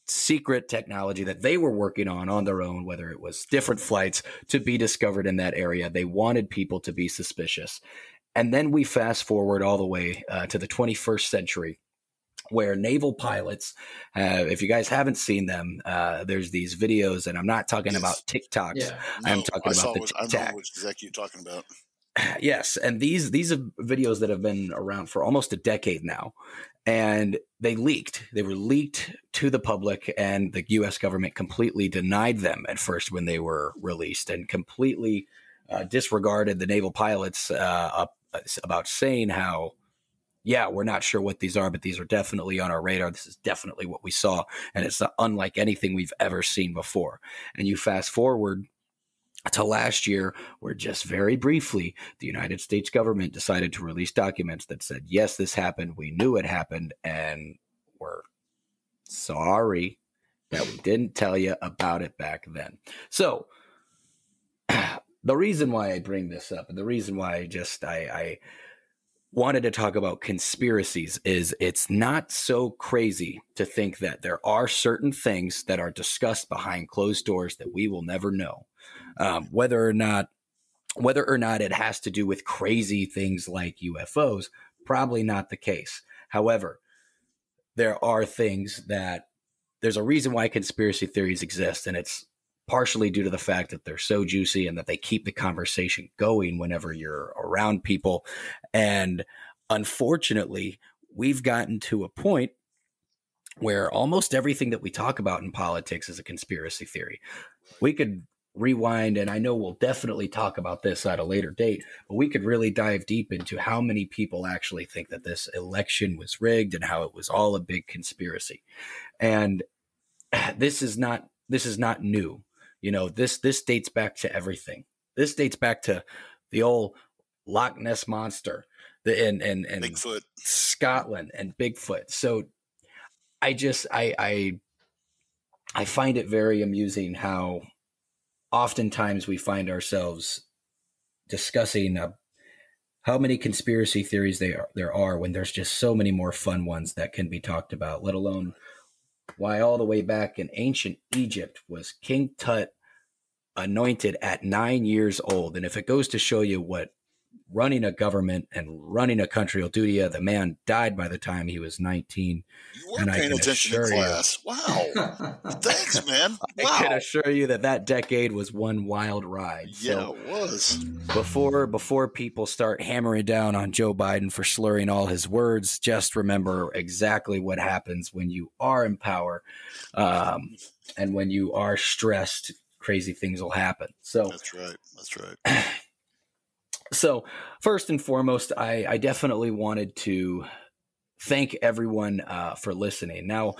secret technology that they were working on on their own, whether it was different flights, to be discovered in that area. They wanted people to be suspicious. And then we fast forward all the way uh, to the 21st century. Where naval pilots, uh, if you guys haven't seen them, uh, there's these videos, and I'm not talking about TikToks. Yeah. No, I'm talking I about the TikTok. I know which exactly you're talking about. Yes, and these these are videos that have been around for almost a decade now, and they leaked. They were leaked to the public, and the U.S. government completely denied them at first when they were released, and completely uh, disregarded the naval pilots uh, up, about saying how, yeah, we're not sure what these are, but these are definitely on our radar. This is definitely what we saw, and it's unlike anything we've ever seen before. And you fast forward to last year, where just very briefly, the United States government decided to release documents that said, yes, this happened. We knew it happened. And we're sorry that we didn't tell you about it back then. So, [clears throat] the reason why I bring this up and the reason why I just, I, I wanted to talk about conspiracies is it's not so crazy to think that there are certain things that are discussed behind closed doors that we will never know um, whether or not whether or not it has to do with crazy things like UFOs, probably not the case. However, there are things that there's a reason why conspiracy theories exist, and it's partially due to the fact that they're so juicy and that they keep the conversation going whenever you're around people. And unfortunately, we've gotten to a point where almost everything that we talk about in politics is a conspiracy theory. We could rewind and i know we'll definitely talk about this at a later date but we could really dive deep into how many people actually think that this election was rigged and how it was all a big conspiracy. And [sighs] this is not this is not new. You know this this dates back to everything. This dates back to the old loch ness monster the and and, and bigfoot. Scotland and bigfoot. So i just i i i find it very amusing how oftentimes we find ourselves discussing uh, how many conspiracy theories are, there are when there's just so many more fun ones that can be talked about, let alone why all the way back in ancient Egypt was King Tut anointed at nine years old. And if it goes to show you what running a government and running a country will do to you. The man died by the time he was 19. You were and paying attention in class. You, wow. Thanks, man. Wow. [laughs] I can assure you that that decade was one wild ride. Yeah, so it was. Before, before people start hammering down on Joe Biden for slurring all his words, just remember exactly what happens when you are in power um, and when you are stressed. Crazy things will happen. So that's right. That's right. [clears throat] So, first and foremost, I, I definitely wanted to thank everyone uh, for listening. Now,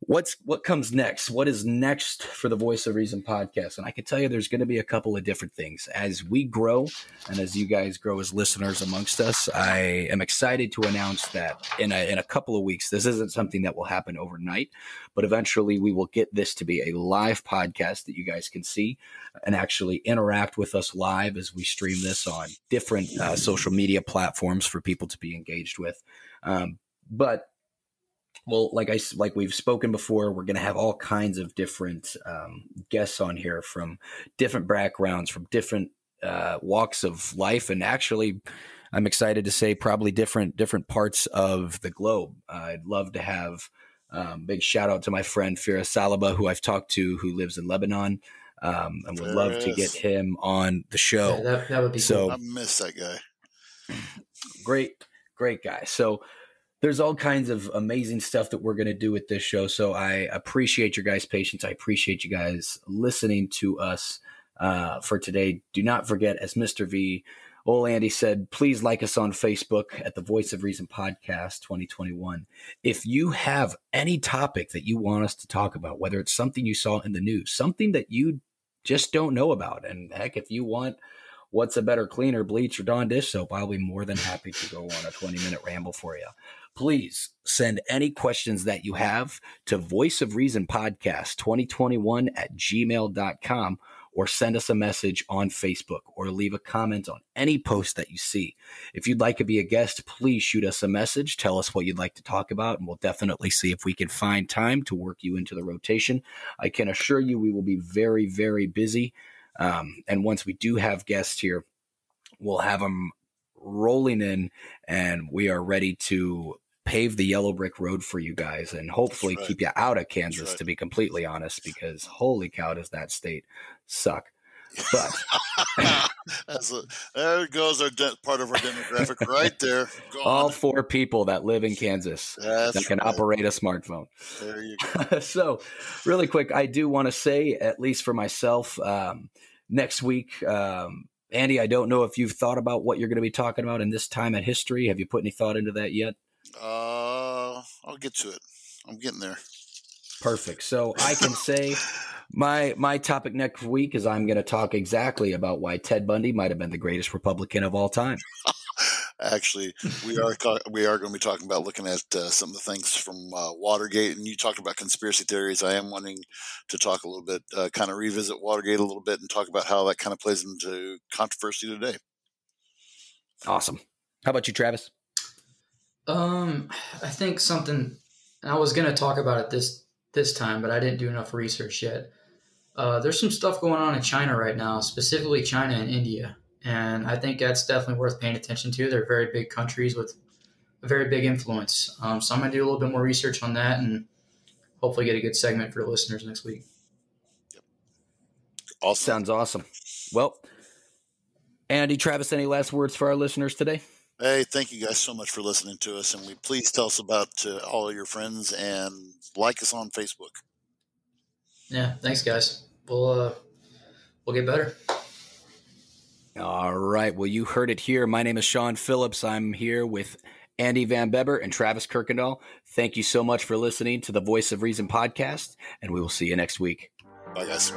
what's what comes next? What is next for the Voice of Reason podcast? And I can tell you, there's going to be a couple of different things as we grow, and as you guys grow as listeners amongst us. I am excited to announce that in a in a couple of weeks, this isn't something that will happen overnight, but eventually we will get this to be a live podcast that you guys can see and actually interact with us live as we stream this on different uh, social media platforms for people to be engaged with. Um, but well, like I like we've spoken before, we're going to have all kinds of different um, guests on here from different backgrounds, from different uh, walks of life, and actually, I'm excited to say probably different different parts of the globe. Uh, I'd love to have um, big shout out to my friend Firas Salaba, who I've talked to, who lives in Lebanon, um, and would love to get him on the show. Yeah, that, that would be so. Cool. I miss that guy. Great, great guy. So there's all kinds of amazing stuff that we're going to do with this show. So I appreciate your guys' patience. I appreciate you guys listening to us uh, for today. Do not forget, as Mr. V, old Andy said, please like us on Facebook at the Voice of Reason Podcast 2021. If you have any topic that you want us to talk about, whether it's something you saw in the news, something that you just don't know about, and heck, if you want what's a better cleaner, bleach or Dawn dish soap, I'll be more than happy to go on a 20 minute ramble for you. Please send any questions that you have to Voice of Reason Podcast 2021 at gmail.com or send us a message on Facebook or leave a comment on any post that you see. If you'd like to be a guest, please shoot us a message. Tell us what you'd like to talk about, and we'll definitely see if we can find time to work you into the rotation. I can assure you we will be very, very busy. Um, and once we do have guests here, we'll have them rolling in and we are ready to pave the yellow brick road for you guys and hopefully right. keep you out of Kansas, right. to be completely honest, because holy cow, does that state suck. But [laughs] That's a, there goes our de- part of our demographic right there. Go [laughs] all on. four people that live in Kansas That's that can right. operate a smartphone. There you [laughs] go. so, really quick, I do want to say, at least for myself, um, next week, um, Andy, I don't know if you've thought about what you're going to be talking about in this time at history. Have you put any thought into that yet? Uh, I'll get to it. I'm getting there. Perfect. So I can [laughs] say my my topic next week is I'm going to talk exactly about why Ted Bundy might have been the greatest Republican of all time. [laughs] Actually, we are we are going to be talking about looking at uh, some of the things from uh, Watergate, and you talked about conspiracy theories. I am wanting to talk a little bit, uh, kind of revisit Watergate a little bit, and talk about how that kind of plays into controversy today. Awesome. How about you, Travis? Um, I think something I was gonna talk about it this this time, but I didn't do enough research yet. Uh, there's some stuff going on in China right now, specifically China and India, and I think that's definitely worth paying attention to. They're very big countries with a very big influence. Um, so I'm gonna do a little bit more research on that and hopefully get a good segment for the listeners next week. All sounds awesome. Well, Andy, Travis, any last words for our listeners today? Hey, thank you guys so much for listening to us, and we please tell us about uh, all your friends and like us on Facebook. Yeah, thanks, guys. We'll uh, we'll get better. All right. Well, you heard it here. My name is Sean Phillips. I'm here with Andy Van Beber and Travis Kirkendall. Thank you so much for listening to the Voice of Reason podcast, and we will see you next week. Bye, guys.